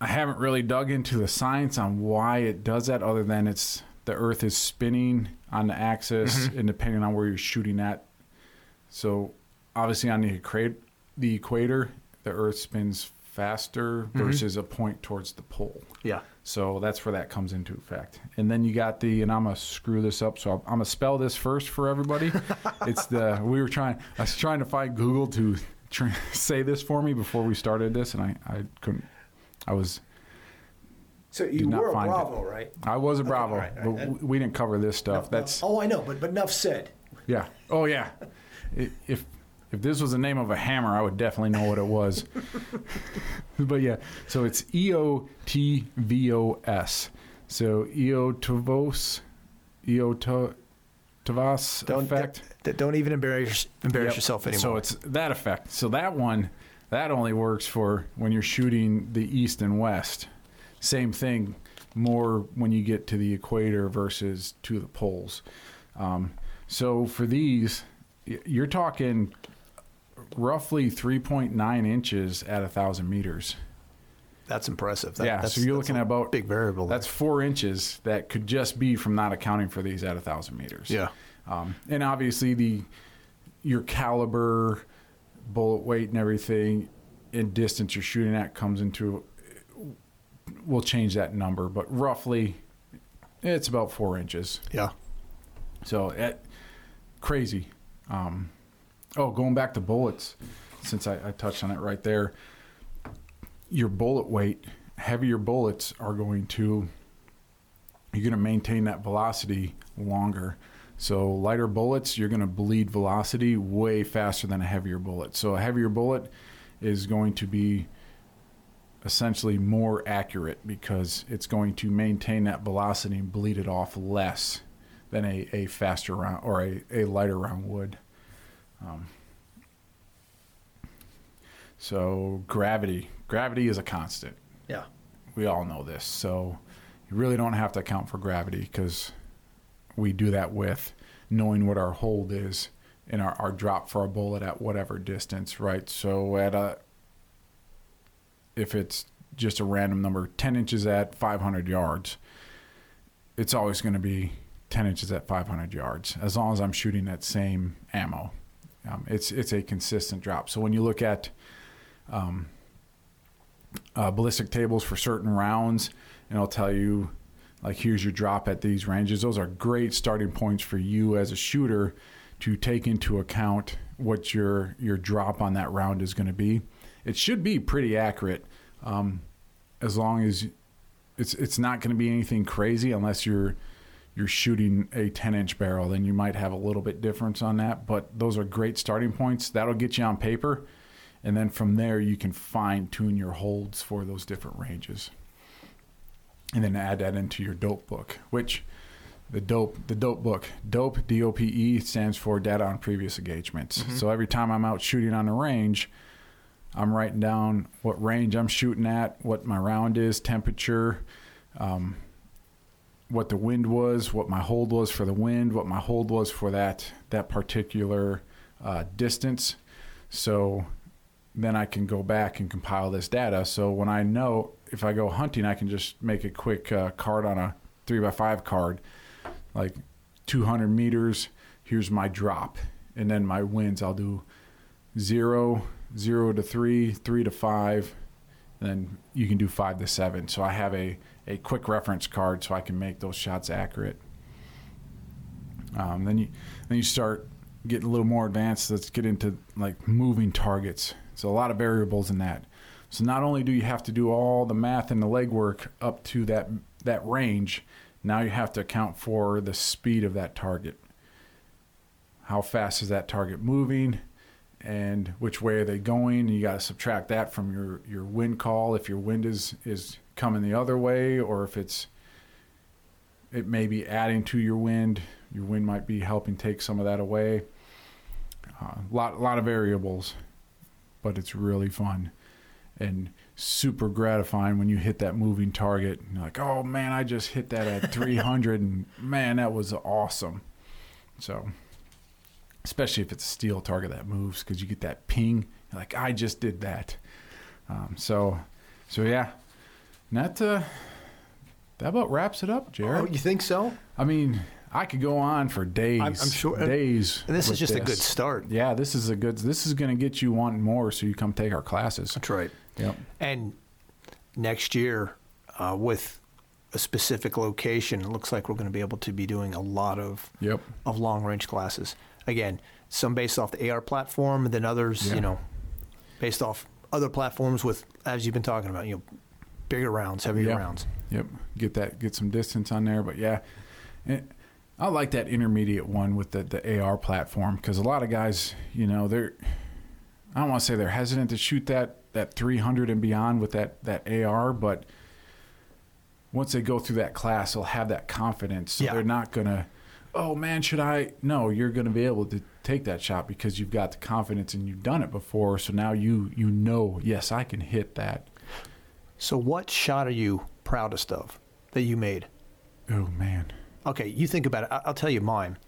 I haven't really dug into the science on why it does that, other than it's the Earth is spinning on the axis, and depending on where you're shooting at. So obviously on the the equator, the Earth spins faster mm-hmm. versus a point towards the pole. Yeah. So that's where that comes into effect. And then you got the, and I'm gonna screw this up. So I'm, I'm gonna spell this first for everybody. [laughs] it's the we were trying. I was trying to find Google to try, [laughs] say this for me before we started this, and I I couldn't. I was So Did not find it. right? I was a Bravo, all right, all right. but we- we didn't cover this stuff. That's Oh, I know, but but enough said. yeah. Oh yeah. [laughs] If if this was the name of a hammer, I would definitely know what it was. [laughs] but yeah, so it's E O T V O S. So Eotovos, Eotovos Don't effect. d- don't even embarrass embarrass Yep. yourself anymore. So it's that effect. So that one, that only works for when you're shooting the east and west. Same thing, more when you get to the equator versus to the poles. Um, so for these, you're talking roughly 3.9 inches at a thousand meters. that's impressive. That, yeah, that's, so you're looking at about big variable. there. That's four inches that could just be from not accounting for these at a thousand meters. yeah. Um, and obviously the your caliber, bullet weight, and everything, and distance you're shooting at comes into. We'll change that number, but roughly, it's about four inches. Yeah. So it, crazy. Um, oh, going back to bullets, since I, I touched on it right there, your bullet weight, heavier bullets are going to, you're going to maintain that velocity longer. So lighter bullets, you're going to bleed velocity way faster than a heavier bullet. So a heavier bullet is going to be essentially more accurate because it's going to maintain that velocity and bleed it off less than a, a faster round or a, a lighter round would. Um, so gravity, gravity is a constant. Yeah. We all know this. So you really don't have to account for gravity because we do that with knowing what our hold is and our, our drop for a bullet at whatever distance, right? So at a if it's just a random number, 10 inches at 500 yards, it's always going to be 10 inches at 500 yards as long as I'm shooting that same ammo. Um, it's it's a consistent drop. So when you look at um, uh, ballistic tables for certain rounds, and I'll tell you like here's your drop at these ranges. Those are great starting points for you as a shooter to take into account what your your drop on that round is going to be. It should be pretty accurate, um, as long as it's it's not going to be anything crazy unless you're you're shooting a 10 inch barrel then you might have a little bit difference on that but those are great starting points. That'll get you on paper and then from there you can fine tune your holds for those different ranges and then add that into your dope book which the dope the dope book dope d-o-p-e stands for data on previous engagements. So every time i'm out shooting on the range i'm writing down what range i'm shooting at what my round is temperature um, what the wind was, what my hold was for the wind, what my hold was for that that particular uh, distance. So then I can go back and compile this data. So when I know if I go hunting, I can just make a quick uh, card on a three by five card, like 200 meters. Here's my drop, and then my winds. I'll do zero, zero to three, three to five, and then you can do five to seven. So I have a a quick reference card so I can make those shots accurate. Um, then you then you start getting a little more advanced. Let's get into like moving targets. So a lot of variables in that. So not only do you have to do all the math and the legwork up to that that range, now you have to account for the speed of that target. How fast is that target moving? And which way are they going? You got to subtract that from your your wind call if your wind is is coming the other way, or if it's it may be adding to your wind. Your wind might be helping take some of that away. A uh, lot lot of variables, but it's really fun and super gratifying when you hit that moving target. And you're like, oh man, I just hit that at [laughs] 300, and man, that was awesome. So, especially if it's a steel target that moves, because you get that ping. You're like, I just did that. Um, so, so yeah, that uh, that about wraps it up, Jared. Oh, you think so? I mean, I could go on for days. I'm, I'm sure days. And this is just a good start. Yeah, this is a good. This is going to get you wanting more, so you come take our classes. That's right. Yep. And next year, uh, with a specific location, it looks like we're going to be able to be doing a lot of Yep. of long range classes. Again, some based off the AR platform, and then others, Yeah. you know, based off other platforms with, as you've been talking about, you know, bigger rounds, heavier Yeah. rounds. Yep. Get that. Get some distance on there. But yeah, it, I like that intermediate one with the the AR platform because a lot of guys, you know, they're. I don't want to say they're hesitant to shoot that that 300 and beyond with that that AR, but once they go through that class, they'll have that confidence. So Yeah. they're not gonna. Oh man, should I? No, you're gonna be able to take that shot because you've got the confidence and you've done it before. So now you you know, yes, I can hit that. So, what shot are you proudest of that you made? Oh man. Okay, you think about it. I- I'll tell you mine.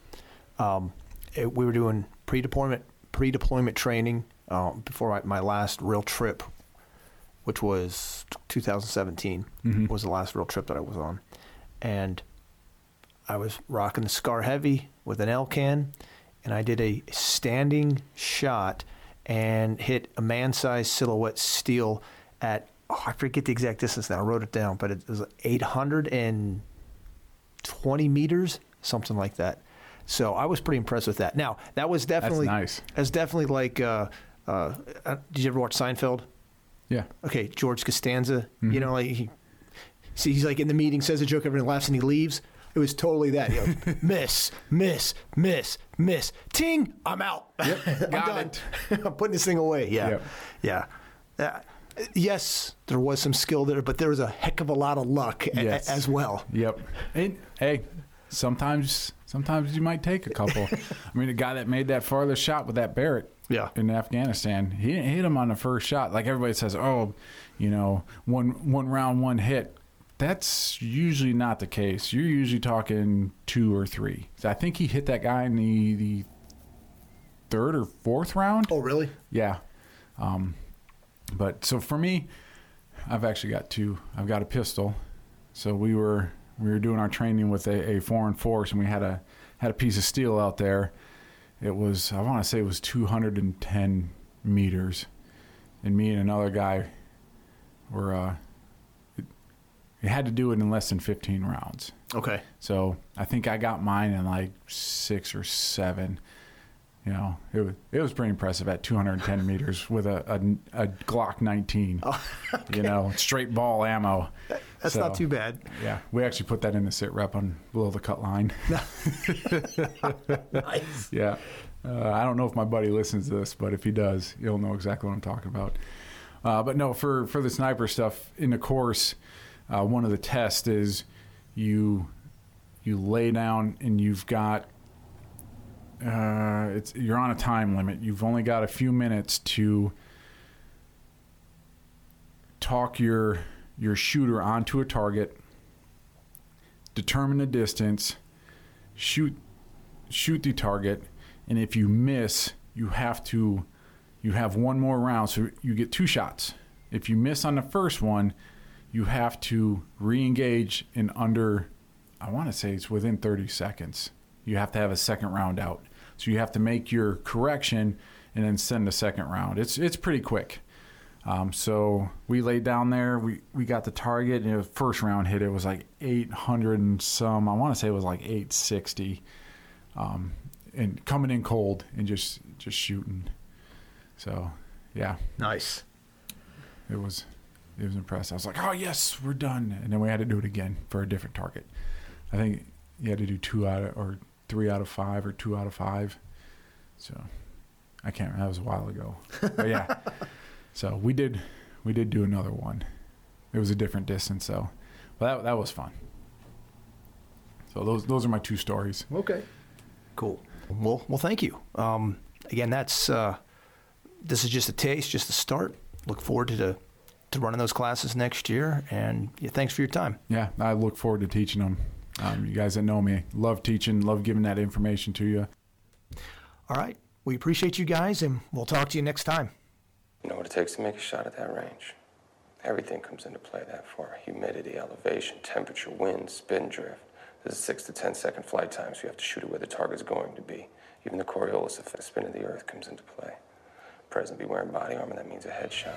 Um, it- we were doing pre-deployment pre-deployment training uh, before my, my last real trip, which was 2017. Mhm. Was the last real trip that I was on, and I was rocking the Scar Heavy with an L can, and I did a standing shot and hit a man-sized silhouette steel at oh, I forget the exact distance now. I wrote it down, but it was 820 meters, something like that. So I was pretty impressed with that. Now that was definitely nice. That's definitely like. Uh, uh, uh, did you ever watch Seinfeld? Yeah. Okay, George Costanza. You Mhm. know, like he, see, he's like in the meeting, says a joke, everyone laughs, and he leaves. It was totally that. You know, [laughs] miss, miss, miss, miss. Ting, I'm out. Yep, [laughs] I'm done. [laughs] I'm putting this thing away. Yeah, Yep. yeah. Uh, yes, there was some skill there, but there was a heck of a lot of luck a- a- as well. Yep. And hey, sometimes sometimes you might take a couple. I mean, the guy that made that farthest shot with that Barrett Yeah. in Afghanistan, he didn't hit him on the first shot. Like everybody says, oh, you know, one one round, one hit. That's usually not the case. You're usually talking two or three. So I think he hit that guy in the the third or fourth round. Oh, really? Yeah. Um, but so for me, I've actually got two. I've got a pistol. So we were we were doing our training with a, a foreign force, and we had a had a piece of steel out there. It was I want to say it was 210 meters, and me and another guy were. Uh, it had to do it in less than 15 rounds. Okay. So I think I got mine in like six or seven. You know, it was it was pretty impressive at 210 meters with a, a, a Glock 19. [laughs] You know, straight ball ammo. That's So, not too bad. Yeah, we actually put that in the sit rep on below the cut line. [laughs] [laughs] Nice. yeah, uh, I don't know if my buddy listens to this, but if he does, he'll know exactly what I'm talking about. Uh, but no, for for the sniper stuff in the course, uh, one of the tests is you you lay down and you've got uh, it's you're on a time limit. You've only got a few minutes to talk your your shooter onto a target, determine the distance, shoot shoot the target, and if you miss, you have to you have one more round, so you get two shots. If you miss on the first one, you have to re-engage in under I want to say it's within 30 seconds. You have to have a second round out. So you have to make your correction and then send a second round. It's it's pretty quick. Um, so we laid down there. We we got the target, and the first round hit. It was like 800 and some. I want to say it was like 860. Um, and coming in cold and just just shooting. So yeah, Nice. it was it was impressive. I was like, oh yes, we're done. And then we had to do it again for a different target. I think you had to do two out of or three out of five or two out of five. So I can't. Remember. That was a while ago. But yeah. [laughs] so we did we did do another one. It was a different distance though. But that that was fun. So those those are my two stories. Okay. Cool. Well, well, thank you. Um, again, that's uh, this is just a taste, just a start. Look forward to the, to running those classes next year, and yeah, thanks for your time. Yeah, I look forward to teaching them. Um, you guys that know me, love teaching, love giving that information to you. All right, we appreciate you guys, and we'll talk to you next time. You know what it takes to make a shot at that range. Everything comes into play that far: humidity, elevation, temperature, wind, spin drift. There's a six to ten second flight time, so you have to shoot it where the target's going to be. Even the Coriolis effect, the spin of the Earth comes into play. Present be wearing body armor, that means a headshot.